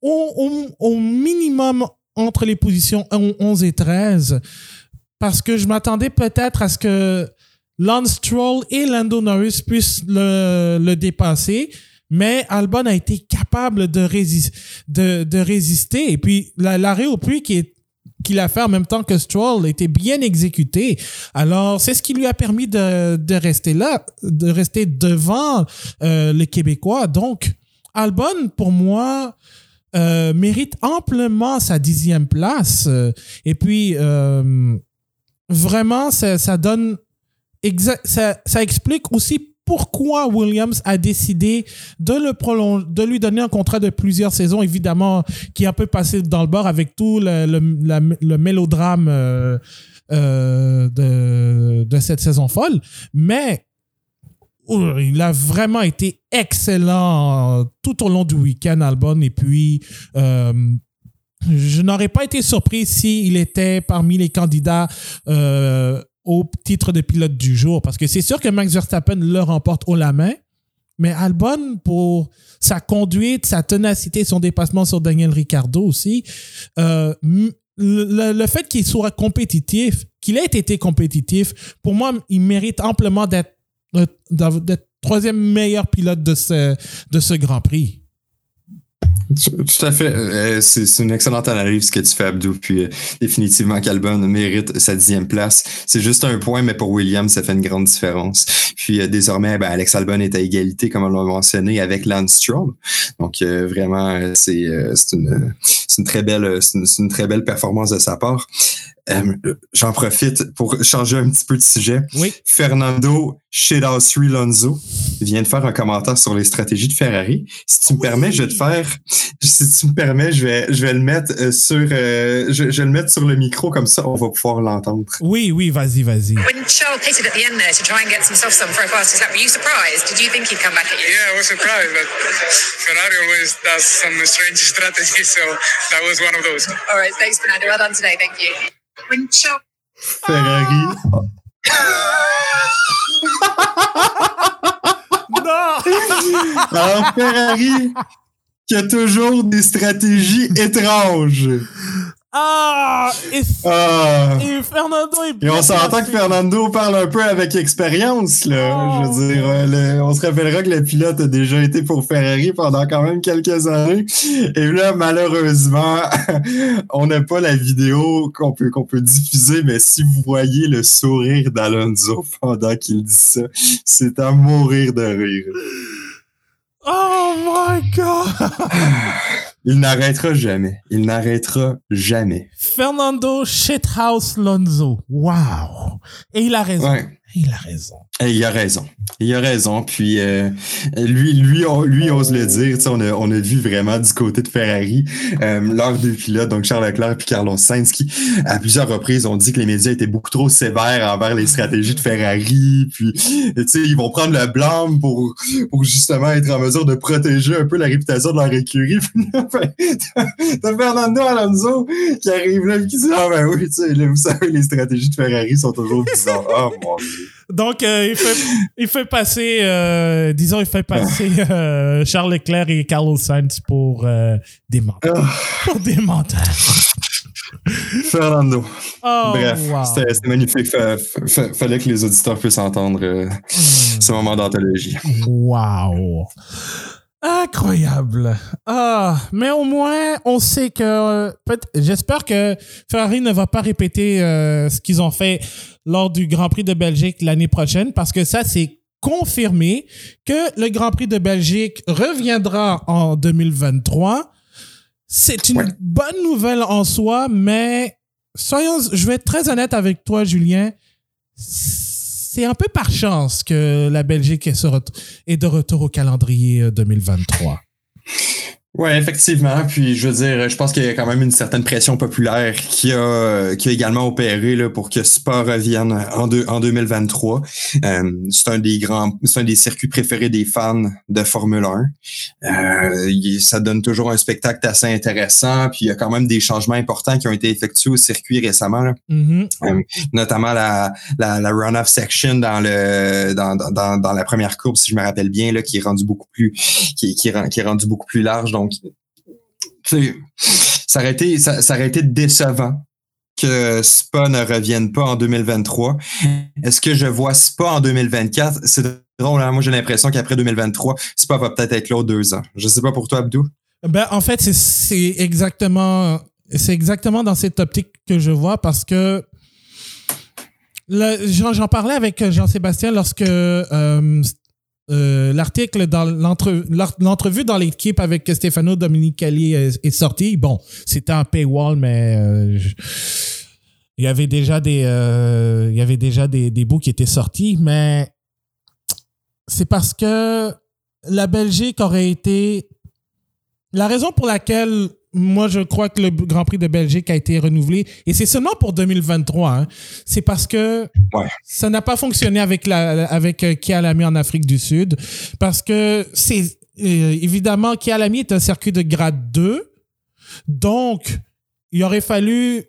au, au, au, minimum entre les positions 11 et 13. Parce que je m'attendais peut-être à ce que Lance Stroll et Lando Norris puissent le, le dépasser. Mais Albon a été capable de, résister, de, de résister. Et puis, l'arrêt au puits qui est qu'il a fait en même temps que Stroll était bien exécuté. Alors, c'est ce qui lui a permis de, de rester là, de rester devant euh, les Québécois. Donc, Albon, pour moi, euh, mérite amplement sa dixième place. Et puis, euh, vraiment, ça, ça donne... Ça, ça explique aussi pourquoi Williams a décidé de le prolonger, de lui donner un contrat de plusieurs saisons, évidemment, qui est un peu passé dans le bord avec tout le, mélodrame euh, euh, de, cette saison folle. Mais oh, il a vraiment été excellent tout au long du week-end, Albon. Et puis, euh, je n'aurais pas été surpris s'il était parmi les candidats euh, au titre de pilote du jour. Parce que c'est sûr que Max Verstappen le remporte haut la main, mais Albon, pour sa conduite, sa ténacité, son dépassement sur Daniel Ricciardo aussi, euh, le, fait qu'il soit compétitif, qu'il ait été compétitif, pour moi, il mérite amplement d'être d'être troisième meilleur pilote de de ce Grand Prix. Tout à fait. Euh, c'est une excellente analyse que tu fais, Abdou. Puis euh, définitivement, Calbon mérite sa dixième place. C'est juste un point, mais pour Williams, ça fait une grande différence. Puis euh, désormais, ben, Alex Albon est à égalité, comme on l'a mentionné, avec Lance Stroll. Donc vraiment, c'est une, une, très belle performance de sa part. Euh, j'en profite pour changer un petit peu de sujet. Oui. Fernando Shedasri Lonzo vient de faire un commentaire sur les stratégies de Ferrari. Si tu me permets, je vais te faire, si tu me permets, je vais, je vais le mettre euh, sur, euh, je, je, vais le mettre sur le micro comme ça, on va pouvoir l'entendre. Oui, oui, vas-y, vas-y. When Charles pitted at the end there to try and get some soft sun for a fastest lap, were you surprised? Did you think he'd come back at you? Yeah, I was surprised, but Ferrari always does some strange strategies, so that was one of those. All right, thanks, Fernando. Well done today. Thank you. Ferrari. non! Alors, Ferrari, qui a toujours des stratégies étranges. Ah! Et, ah. et Fernando est Et on s'entend que Fernando parle un peu avec expérience, là. Oh. Je veux dire, le, on se rappellera que le pilote a déjà été pour Ferrari pendant quand même quelques années. Et là, malheureusement, on n'a pas la vidéo qu'on peut, qu'on peut diffuser, mais si vous voyez le sourire d'Alonso pendant qu'il dit ça, c'est à mourir de rire. Oh my god! Il n'arrêtera jamais. Il n'arrêtera jamais. Fernando Shithouse Lonzo. Wow. Et il a raison. Ouais. Il a raison. Il a raison. Il a raison. Puis euh, lui, lui, on, lui ose le dire. On a, on a vu vraiment du côté de Ferrari euh, leurs deux pilotes, donc Charles Leclerc et Carlos Sainz, qui à plusieurs reprises ont dit que les médias étaient beaucoup trop sévères envers les stratégies de Ferrari. Puis ils vont prendre le blâme pour, pour justement être en mesure de protéger un peu la réputation de leur écurie. T'as Fernando Alonso qui arrive là et qui dit Ah ben oui, sais, vous savez, les stratégies de Ferrari sont toujours bizarres. Oh mon Dieu. Donc, euh, il, fait, il fait passer, euh, disons, il fait passer euh, Charles Leclerc et Carlos Sainz pour des menteurs. Oh. Pour des menteurs. Fernando. Oh, Bref, wow. c'était magnifique. Fa, fa, fallait que les auditeurs puissent entendre mm. ce moment d'anthologie. Wow. Incroyable. Ah, mais au moins, on sait que j'espère que Ferrari ne va pas répéter euh, ce qu'ils ont fait lors du Grand Prix de Belgique l'année prochaine parce que ça c'est confirmé que le Grand Prix de Belgique reviendra en 2023. C'est une Ouais. bonne nouvelle en soi, mais soyons je vais être très honnête avec toi Julien, c'est un peu par chance que la Belgique est, de retour au calendrier euh, 2023. Oui, effectivement. Puis je veux dire, je pense qu'il y a quand même une certaine pression populaire qui a, qui a également opéré là, pour que Spa revienne en, deux- en 2023. Euh, c'est un des grands, c'est un des circuits préférés des fans de Formule 1. Euh, ça donne toujours un spectacle assez intéressant. Puis il y a quand même des changements importants qui ont été effectués au circuit récemment. là Mhm. notamment la, la, la run-off section dans le dans, dans, dans la première courbe, si je me rappelle bien, là, qui est rendu beaucoup plus qui, qui, qui est rendu beaucoup plus large. Donc, ça aurait été ça, été décevant que Spa ne revienne pas en 2023. Est-ce que je vois Spa en 2024? C'est drôle, hein? moi j'ai l'impression qu'après 2023, Spa va peut-être être là deux ans. Je sais pas pour toi, Abdou. Ben, en fait, c'est- exactement, c'est exactement dans cette optique que je vois parce que j'en parlais avec Jean-Sébastien lorsque euh, euh, l'article dans l'entrevue dans l'équipe avec Stefano Dominicali est, est sorti. Bon, c'était un paywall, mais euh, il y avait déjà des, euh, il y avait déjà des, des bouts qui étaient sortis, mais c'est parce que la Belgique aurait été la raison pour laquelle moi je crois que le Grand Prix de Belgique a été renouvelé. Et c'est seulement pour 2023, hein, c'est parce que Ouais. ça n'a pas fonctionné avec la avec euh, Kialami en Afrique du Sud. Parce que c'est euh, évidemment Kialami est un circuit de grade 2 donc il aurait fallu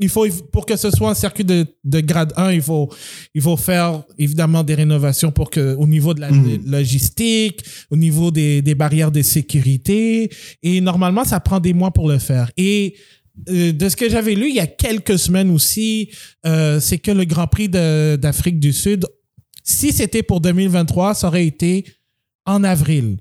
il faut pour que ce soit un circuit de, de grade 1, il faut il faut faire évidemment des rénovations pour que au niveau de la Mhm. logistique, au niveau des, des barrières de sécurité et normalement ça prend des mois pour le faire. Et euh, de ce que j'avais lu il y a quelques semaines aussi, euh, c'est que le Grand Prix d'Afrique du Sud, si c'était pour 2023, ça aurait été en avril.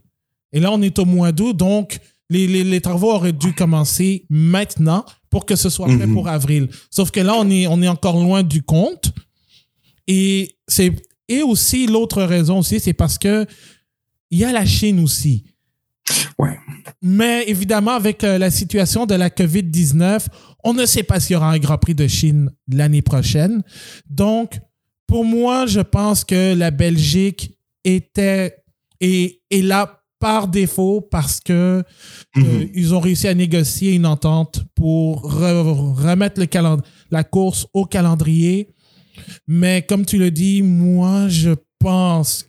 Et là, on est au mois d'août, donc les, les, les travaux auraient dû commencer maintenant pour que ce soit prêt Mhm. pour avril. Sauf que là, on est, on est encore loin du compte. Et, c'est, et aussi, l'autre raison aussi, c'est parce que il y a la Chine aussi. Ouais. Mais évidemment, avec euh, la situation de la COVID-19, on ne sait pas s'il y aura un Grand Prix de Chine l'année prochaine. Donc, pour moi, je pense que la Belgique était et est là par défaut parce que euh, Mhm. ils ont réussi à négocier une entente pour re- remettre le la course au calendrier. Mais comme tu le dis, moi, je pense,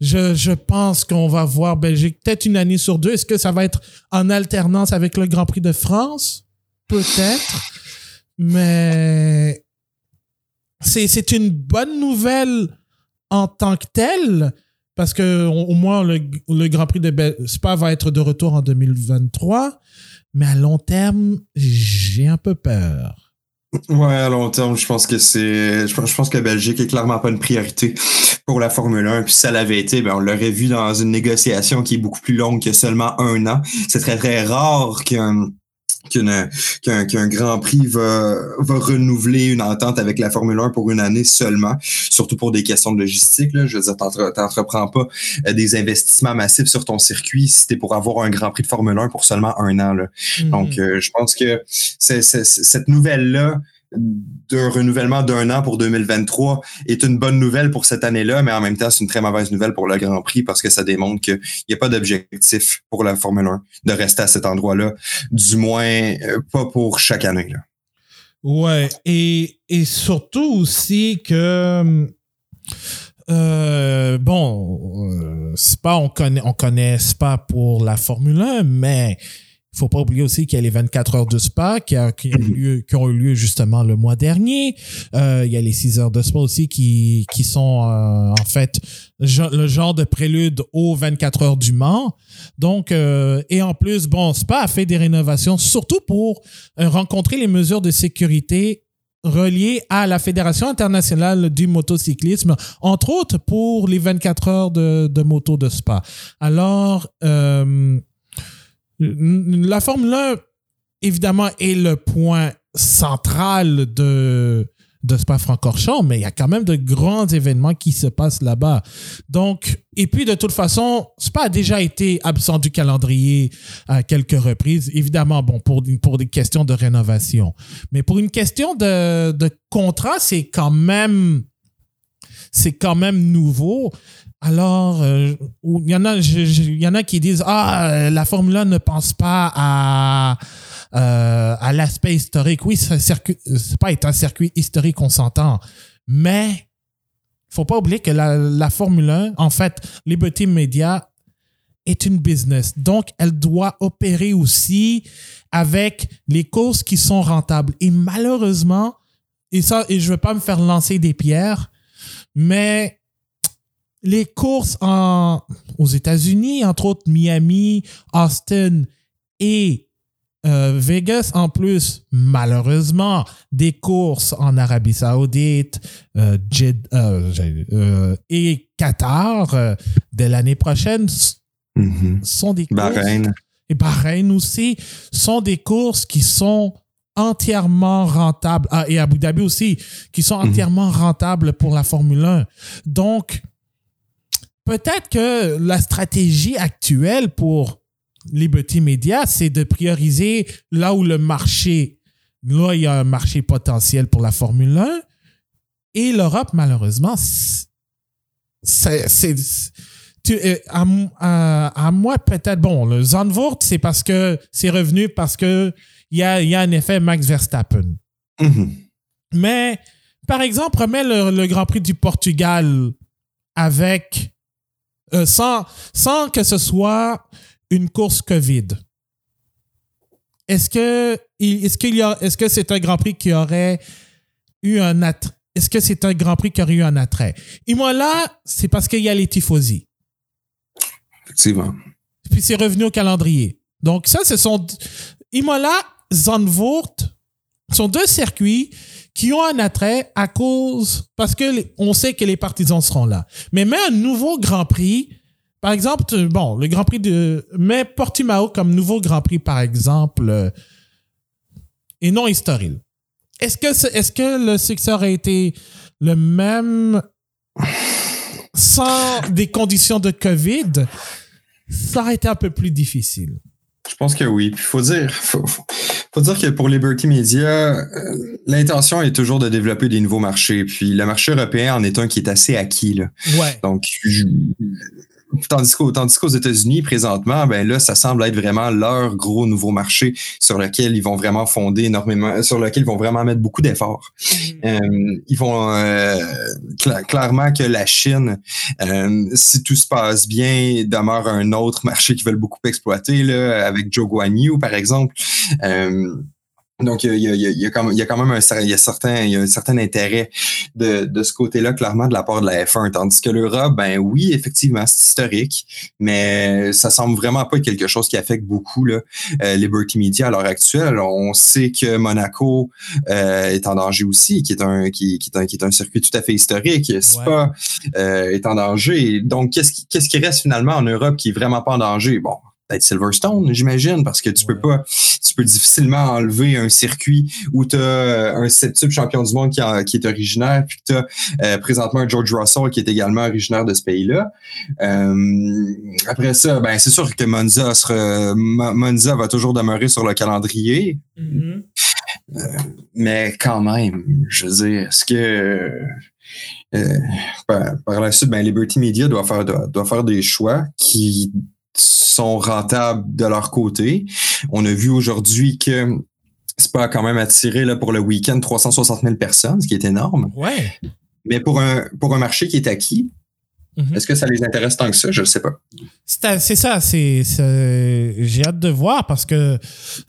je, je pense qu'on va voir Belgique peut-être une année sur deux. Est-ce que ça va être en alternance avec le Grand Prix de France? Peut-être. Mais c'est, c'est une bonne nouvelle en tant que telle parce que au moins le, Grand Prix de Spa va être de retour en 2023. Mais à long terme, j'ai un peu peur. Ouais, à long terme, je pense que c'est. Je pense que Belgique est clairement pas une priorité pour la Formule 1. Puis si ça l'avait été, ben on l'aurait vu dans une négociation qui est beaucoup plus longue que seulement un an. C'est très, très rare qu'un qu'un qu'un Grand Prix va, va renouveler une entente avec la Formule 1 pour une année seulement, surtout pour des questions de logistique. Là. Je veux dire, t'entre- t'entreprends pas euh, des investissements massifs sur ton circuit si t'es pour avoir un Grand Prix de Formule 1 pour seulement un an. Là. Donc, euh, je pense que cette nouvelle-là d'un renouvellement d'un an pour 2023 est une bonne nouvelle pour cette année-là, mais en même temps, c'est une très mauvaise nouvelle pour le Grand Prix parce que ça démontre qu'il n'y a pas d'objectif pour la Formule 1 de rester à cet endroit-là, du moins euh, pas pour chaque année. Là. Ouais, et, surtout aussi que euh, bon, euh, Spa, on connaît, on connaît Spa pour la Formule 1, mais faut pas oublier aussi qu'il y a les 24 heures de Spa qui, ont eu lieu justement le mois dernier. Euh, il y a les 6 heures de Spa aussi qui, sont euh, en fait le genre de prélude aux 24 heures du Mans. Donc, euh, et en plus, bon, Spa a fait des rénovations, surtout pour rencontrer les mesures de sécurité reliées à la Fédération internationale du motocyclisme, entre autres pour les 24 heures de, moto de Spa. Alors, la Formule 1, évidemment, est le point central de, de Spa-Francorchamps, mais il y a quand même de grands événements qui se passent là-bas. Donc, et puis de toute façon, Spa a déjà été absent du calendrier à quelques reprises. Évidemment, bon, pour, pour des questions de rénovation. Mais pour une question de, de contrat, c'est quand même c'est quand même nouveau. Alors, euh, il y en a, y en a qui disent ah la Formule 1 ne pense pas à euh, à l'aspect historique. Oui, c'est pas être un circuit historique, on s'entend, mais faut pas oublier que la, la Formule 1, en fait, Liberty Media est une business. Donc, elle doit opérer aussi avec les courses qui sont rentables. Et malheureusement, et ça, et je veux pas me faire lancer des pierres, mais les courses en, aux États-Unis, entre autres Miami, Austin et euh, Vegas, en plus, malheureusement, des courses en Arabie Saoudite euh, euh, et Qatar de l'année prochaine Mhm. sont des courses. Bahreïn. Et Bahreïn aussi sont des courses qui sont entièrement rentables. Ah, et Abu Dhabi aussi, qui sont Mhm. entièrement rentables pour la Formule 1. Donc, peut-être que la stratégie actuelle pour Liberty Media, c'est de prioriser là où le marché, là, il y a un marché potentiel pour la Formule 1. Et l'Europe, malheureusement, c'est, tu, euh, à, à, à, moi, peut-être, bon, le Zandvoort, c'est parce que c'est revenu parce que il y a, y a un effet Max Verstappen. Mm -hmm. Mais, par exemple, remets le, le, Grand Prix du Portugal avec, euh, sans, sans que ce soit une course COVID. Est-ce que, est-ce qu'il y a, est-ce que c'est un Grand Prix qui aurait eu un attrait? Est-ce que c'est un Grand Prix qui aurait eu un attrait? Là, c'est parce qu'il y a les tifosi. Effectivement. Puis c'est revenu au calendrier. Donc ça, ce sont Imola, Zandvoort sont deux circuits qui ont un attrait à cause parce que on sait que les partisans seront là. Mais met un nouveau Grand Prix, par exemple, bon, le Grand Prix de mais Portimao comme nouveau Grand Prix par exemple euh, et non Estoril. Est-ce que est-ce que le succès aurait été le même sans des conditions de COVID? Ça aurait été un peu plus difficile. Je pense que oui. Puis faut dire, faut, faut, faut dire que pour Liberty Media, euh, l'intention est toujours de développer des nouveaux marchés. Puis le marché européen en est un qui est assez acquis. Là. Ouais. Donc, je, Tandis qu'aux, États-Unis, présentement, ben là, ça semble être vraiment leur gros nouveau marché sur lequel ils vont vraiment fonder énormément, sur lequel ils vont vraiment mettre beaucoup d'efforts. Mmh. Euh, ils vont euh, cl- clairement que la Chine, euh, si tout se passe bien, demeure un autre marché qu'ils veulent beaucoup exploiter, là, avec Joe Guan Yu, par exemple. Donc, il y a, il y a, il y a, quand, il y a quand même un, il y a certain, il y a un certain intérêt de, de ce côté-là, clairement, de la part de la F1. Tandis que l'Europe, ben oui, effectivement, c'est historique, mais ça semble vraiment pas être quelque chose qui affecte beaucoup là, euh, Liberty Media à l'heure actuelle. On sait que Monaco euh, est en danger aussi, qui est un, qui, qui, est un, qui est un circuit tout à fait historique. Spa ouais. euh, est en danger. Donc, qu'est-ce qui, qu'est-ce qui reste finalement en Europe qui est vraiment pas en danger? Bon, peut-être Silverstone, j'imagine, parce que tu peux pas, tu peux difficilement enlever un circuit où tu as un septuple champion du monde qui, a, qui est originaire, puis que tu as euh, présentement un George Russell qui est également originaire de ce pays-là. Euh, après ça, ben c'est sûr que Monza sera, Monza va toujours demeurer sur le calendrier. Mm -hmm. euh, mais quand même, je veux dire, est-ce que par, par, la suite, ben Liberty Media doit faire, doit, doit faire des choix qui sont rentables de leur côté. On a vu aujourd'hui que c'est pas quand même attiré là, pour le week-end 360 000 personnes, ce qui est énorme. Ouais. Mais pour un, pour un marché qui est acquis, mm -hmm. est-ce que ça les intéresse tant que ça? Je ne sais pas. C'est ça, c'est j'ai hâte de voir parce que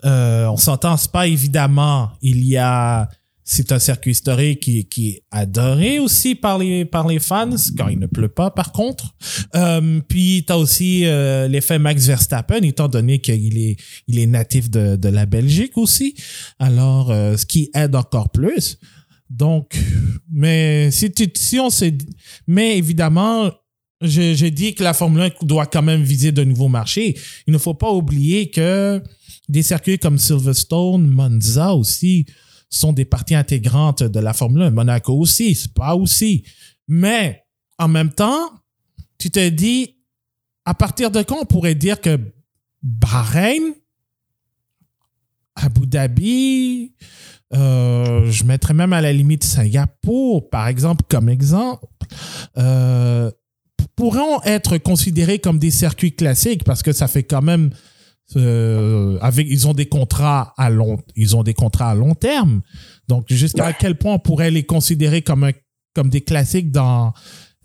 euh, on s'entend pas évidemment. Il y a c'est un circuit historique qui, qui est adoré aussi par les, par les fans, quand il ne pleut pas, par contre. Euh, puis, tu as aussi euh, l'effet Max Verstappen, étant donné qu'il est, il est natif de, de la Belgique aussi. Alors, euh, ce qui aide encore plus. Donc, mais si, tu, si on s'est... Mais évidemment, je, je dis que la Formule 1 doit quand même viser de nouveaux marchés. Il ne faut pas oublier que des circuits comme Silverstone, Monza aussi, sont des parties intégrantes de la Formule 1. Monaco aussi, Spa aussi. Mais en même temps, tu te dis, à partir de quand on pourrait dire que Bahreïn, Abu Dhabi, Euh, je mettrais même à la limite Singapour, par exemple, comme exemple, euh, pourront être considérés comme des circuits classiques parce que ça fait quand même euh, avec ils ont des contrats à long ils ont des contrats à long terme. Donc jusqu'à quel point on pourrait les considérer comme un, comme des classiques dans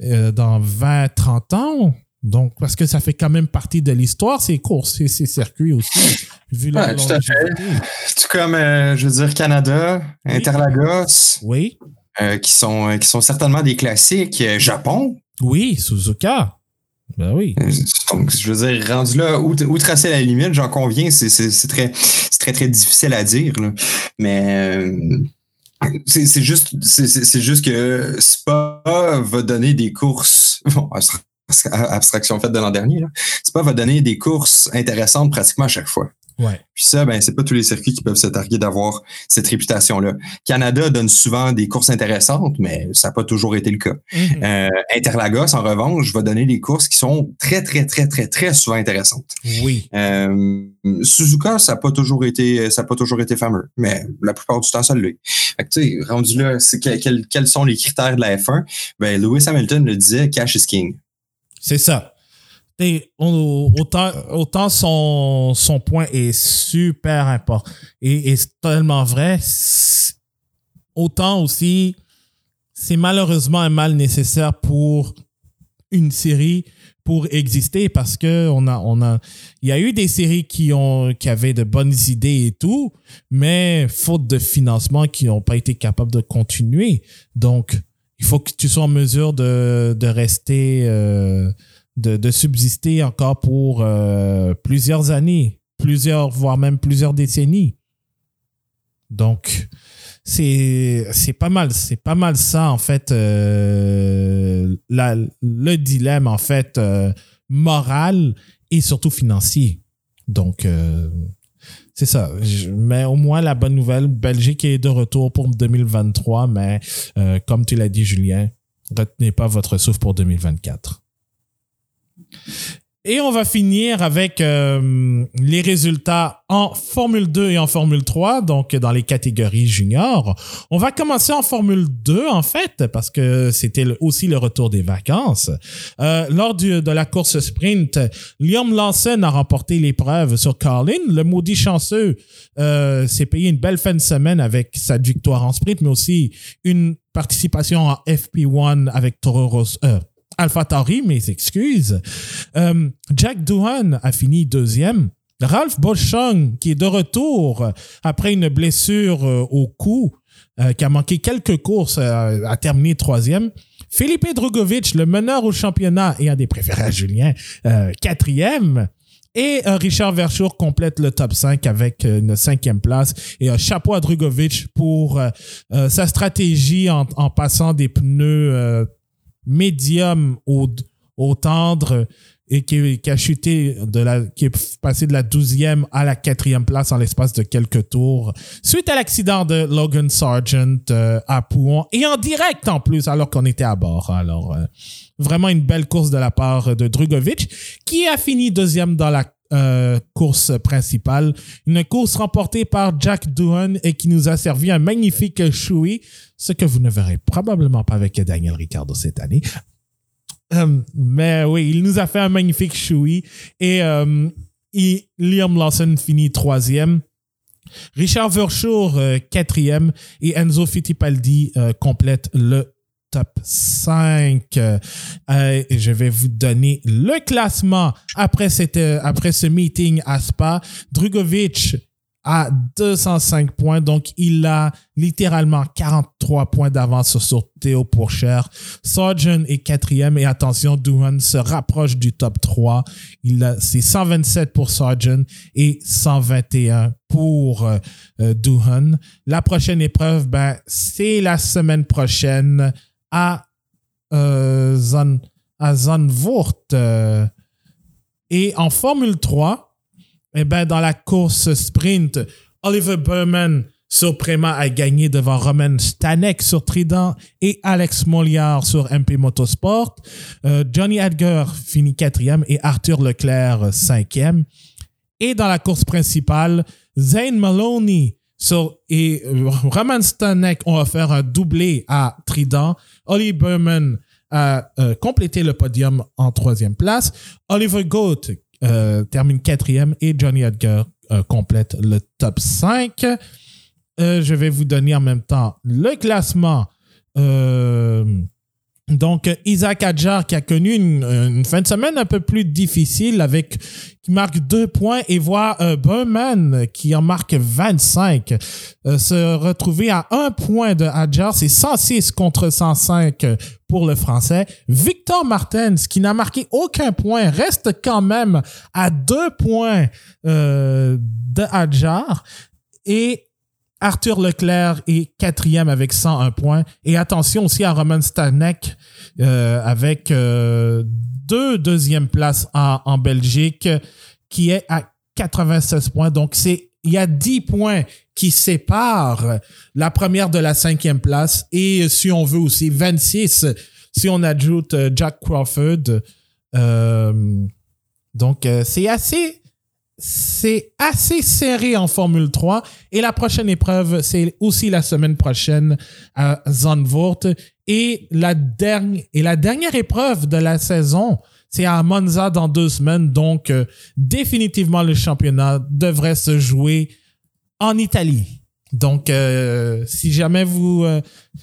euh, dans 20 30 ans? Donc parce que ça fait quand même partie de l'histoire ces courses et ces circuits aussi vu leur Ouais, tout à fait. C'est comme, euh, je veux dire, Canada, Interlagos, oui. euh, qui, sont, qui sont certainement des classiques. Japon, oui Suzuka ben oui donc, je veux dire, rendu là, où, tracer la limite, j'en conviens, c'est très, très, difficile à dire. Mais euh, c'est juste, que Spa va donner des courses. Bon, abstra- abstraction faite de l'an dernier, là. Spa va donner des courses intéressantes pratiquement à chaque fois. Ouais Puis ça, ben, c'est pas tous les circuits qui peuvent se targuer d'avoir cette réputation-là. Canada donne souvent des courses intéressantes, mais ça n'a pas toujours été le cas. Mhm. Euh, Interlagos, en revanche, va donner des courses qui sont très, très, très, très, très souvent intéressantes. oui Euh, Suzuka, ça n'a pas toujours été, ça a pas toujours été fameux, mais la plupart du temps, ça l'est. Fait que, tu sais, rendu là, c'est que- quels, quels sont les critères de la F1? Ben, Lewis Hamilton le disait, cash is king. C'est ça. Autant, autant son, son point est super important et, et tellement vrai, autant aussi c'est malheureusement un mal nécessaire pour une série pour exister parce que on a on a il y a eu des séries qui ont qui avaient de bonnes idées et tout mais faute de financement qui n'ont pas été capables de continuer. Donc il faut que tu sois en mesure de, de rester euh, de, de subsister encore pour euh, plusieurs années plusieurs voire même plusieurs décennies. Donc c'est pas mal c'est pas mal ça en fait euh, la, le dilemme en fait euh, moral et surtout financier. Donc euh, c'est ça. Mais au moins la bonne nouvelle Belgique est de retour pour 2023 mais comme tu l'as dit Julien retenez pas votre souffle pour 2024 et on va finir avec euh, les résultats en Formule 2 et en Formule 3, donc dans les catégories juniors. On va commencer en Formule 2, en fait, parce que c'était aussi le retour des vacances. Euh, lors de la course sprint, Liam Lawson a remporté l'épreuve sur Carlin. Le maudit chanceux euh, s'est payé une belle fin de semaine avec sa victoire en sprint, mais aussi une participation en FP1 avec Toro Rosso. Euh, Alpha Tauri, mes excuses. Euh, Jack Doohan a fini deuxième. Ralph Boschung, qui est de retour après une blessure euh, au cou, euh, qui a manqué quelques courses, a terminé troisième. Felipe Drugovic, le meneur au championnat et un des préférés à Julien, quatrième. Et Richard Verschoor complète le top 5 avec une cinquième place. Et un chapeau à Drugovic pour sa stratégie en, passant des pneus médium au, tendre et qui, a chuté de la, qui est passé de la 12e à la quatrième place en l'espace de quelques tours suite à l'accident de Logan Sargent euh, à Pouon et en direct en plus alors qu'on était à bord. Alors, euh, vraiment une belle course de la part de Drugovic qui a fini deuxième dans la euh, course principale. Une course remportée par Jack Doohan et qui nous a servi un magnifique choui, ce que vous ne verrez probablement pas avec Daniel Ricciardo cette année. Euh, mais oui, il nous a fait un magnifique choui et, euh, et Liam Lawson finit troisième. Richard Verschoor, euh, quatrième, et Enzo Fittipaldi euh, complète le top 5. Euh, je vais vous donner le classement après, cette, euh, après ce meeting à Spa. Drugovic à 205 points, donc il a littéralement 43 points d'avance sur Théo Pourchère. Sargent est quatrième et attention, Doohan se rapproche du top 3. Il a, c'est 127 pour Sargent et 121 pour euh, euh, Doohan. La prochaine épreuve, ben, c'est la semaine prochaine à euh, euh, et en Formule 3, eh ben, dans la course sprint, Oliver Berman sur Prema a gagné devant Roman Stanek sur Trident et Alex Moliard sur MP Motorsport. Euh, Johnny Edgar finit quatrième et Arthur Leclerc cinquième. Et dans la course principale, Zane Maloney So, et euh, Roman Stanek ont offert un doublé à Trident. Oli Berman a euh, complété le podium en troisième place. Oliver Goat euh, termine quatrième et Johnny Edgar complète le top 5. Euh, je vais vous donner en même temps le classement. Donc, Isaac Adjar qui a connu une, fin de semaine un peu plus difficile avec qui marque deux points et voit euh, qui en marque 25 euh, se retrouver à un point de Adjar. C'est 106 contre 105 pour le français. Victor Martens qui n'a marqué aucun point reste quand même à deux points euh, de Adjar. Et Arthur Leclerc est quatrième avec 101 points. Et attention aussi à Roman Stanek euh, avec euh, deux deuxièmes places en, Belgique qui est à 96 points. Donc, c'est il y a 10 points qui séparent la première de la cinquième place. Et si on veut aussi 26 si on ajoute euh, Jack Crawford. Donc, c'est assez c'est assez serré en Formule 3. Et la prochaine épreuve, c'est aussi la semaine prochaine à Zandvoort. Et la, dernière, épreuve de la saison, c'est à Monza dans deux semaines. Donc, euh, définitivement, le championnat devrait se jouer en Italie. Donc, euh, si jamais vous... Euh,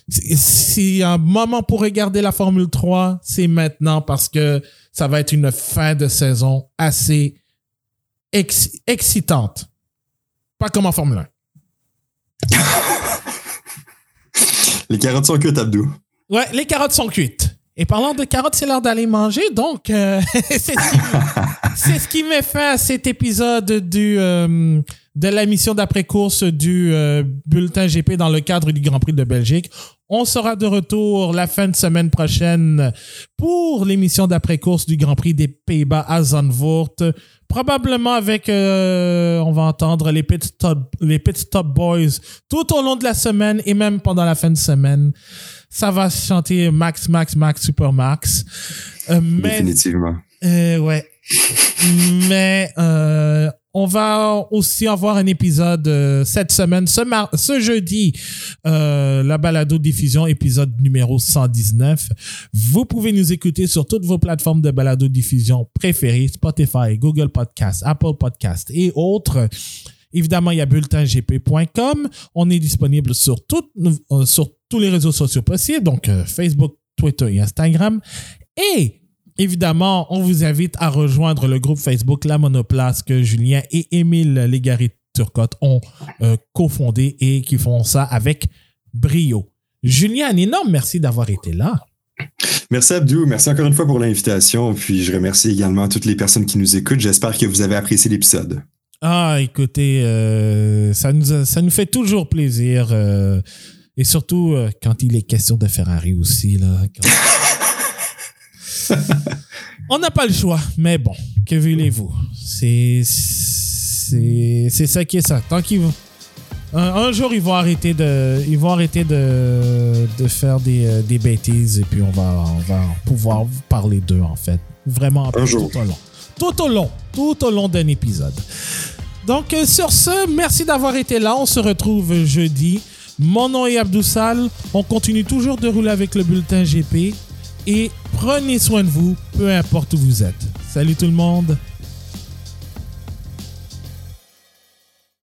si un moment pour regarder la Formule 3, c'est maintenant parce que ça va être une fin de saison assez ex- excitante. Pas comme en Formule 1. Les carottes sont cuites, Abdou. Ouais, les carottes sont cuites. Et parlant de carottes, c'est l'heure d'aller manger. Donc, euh, c'est ce, qui- met fin à cet épisode du, euh, de la mission d'après-course du euh, bulletin GP dans le cadre du Grand Prix de Belgique. On sera de retour la fin de semaine prochaine pour l'émission d'après-course du Grand Prix des Pays-Bas à Zandvoort. Probablement avec, euh, on va entendre les Pit Stop, les Pit Stop Boys tout au long de la semaine et même pendant la fin de semaine. Ça va chanter Max, Max, Max, Super Max. Euh, mais Définitivement. euh, ouais. Mais euh, on va aussi avoir un épisode euh, cette semaine, ce, jeudi, euh, la balado diffusion, épisode numéro 119. Vous pouvez nous écouter sur toutes vos plateformes de balado diffusion préférées, Spotify, Google Podcast, Apple Podcast et autres. Évidemment, il y a bulletingp.com. On est disponible euh, sur tous les réseaux sociaux possibles, donc euh, Facebook, Twitter et Instagram. Et évidemment, on vous invite à rejoindre le groupe Facebook La Monoplace que Julien et Émile Légaré Turcotte ont euh, cofondé et qui font ça avec brio. Julien, un énorme merci d'avoir été là. Merci Abdou, merci encore une fois pour l'invitation. Puis je remercie également toutes les personnes qui nous écoutent. J'espère que vous avez apprécié l'épisode. Ah, écoutez, euh, ça, nous a- ça nous fait toujours plaisir. euh, et surtout euh, quand il est question de Ferrari aussi. Là, quand- On n'a pas le choix, mais bon, que voulez-vous? C'est, c'est, c'est ça qui est ça. Tant qu'ils vont. Un, un jour, ils vont arrêter de, ils vont arrêter de, de faire des, euh, des bêtises et puis on va, on va pouvoir vous parler d'eux, en fait. Vraiment, Un jour. tout au long. Tout au long, tout au long d'un épisode. Donc, euh, sur ce, merci d'avoir été là. On se retrouve jeudi. Mon nom est Abdou Sal. On continue toujours de rouler avec le bulletin GP. Et prenez soin de vous, peu importe où vous êtes. Salut tout le monde.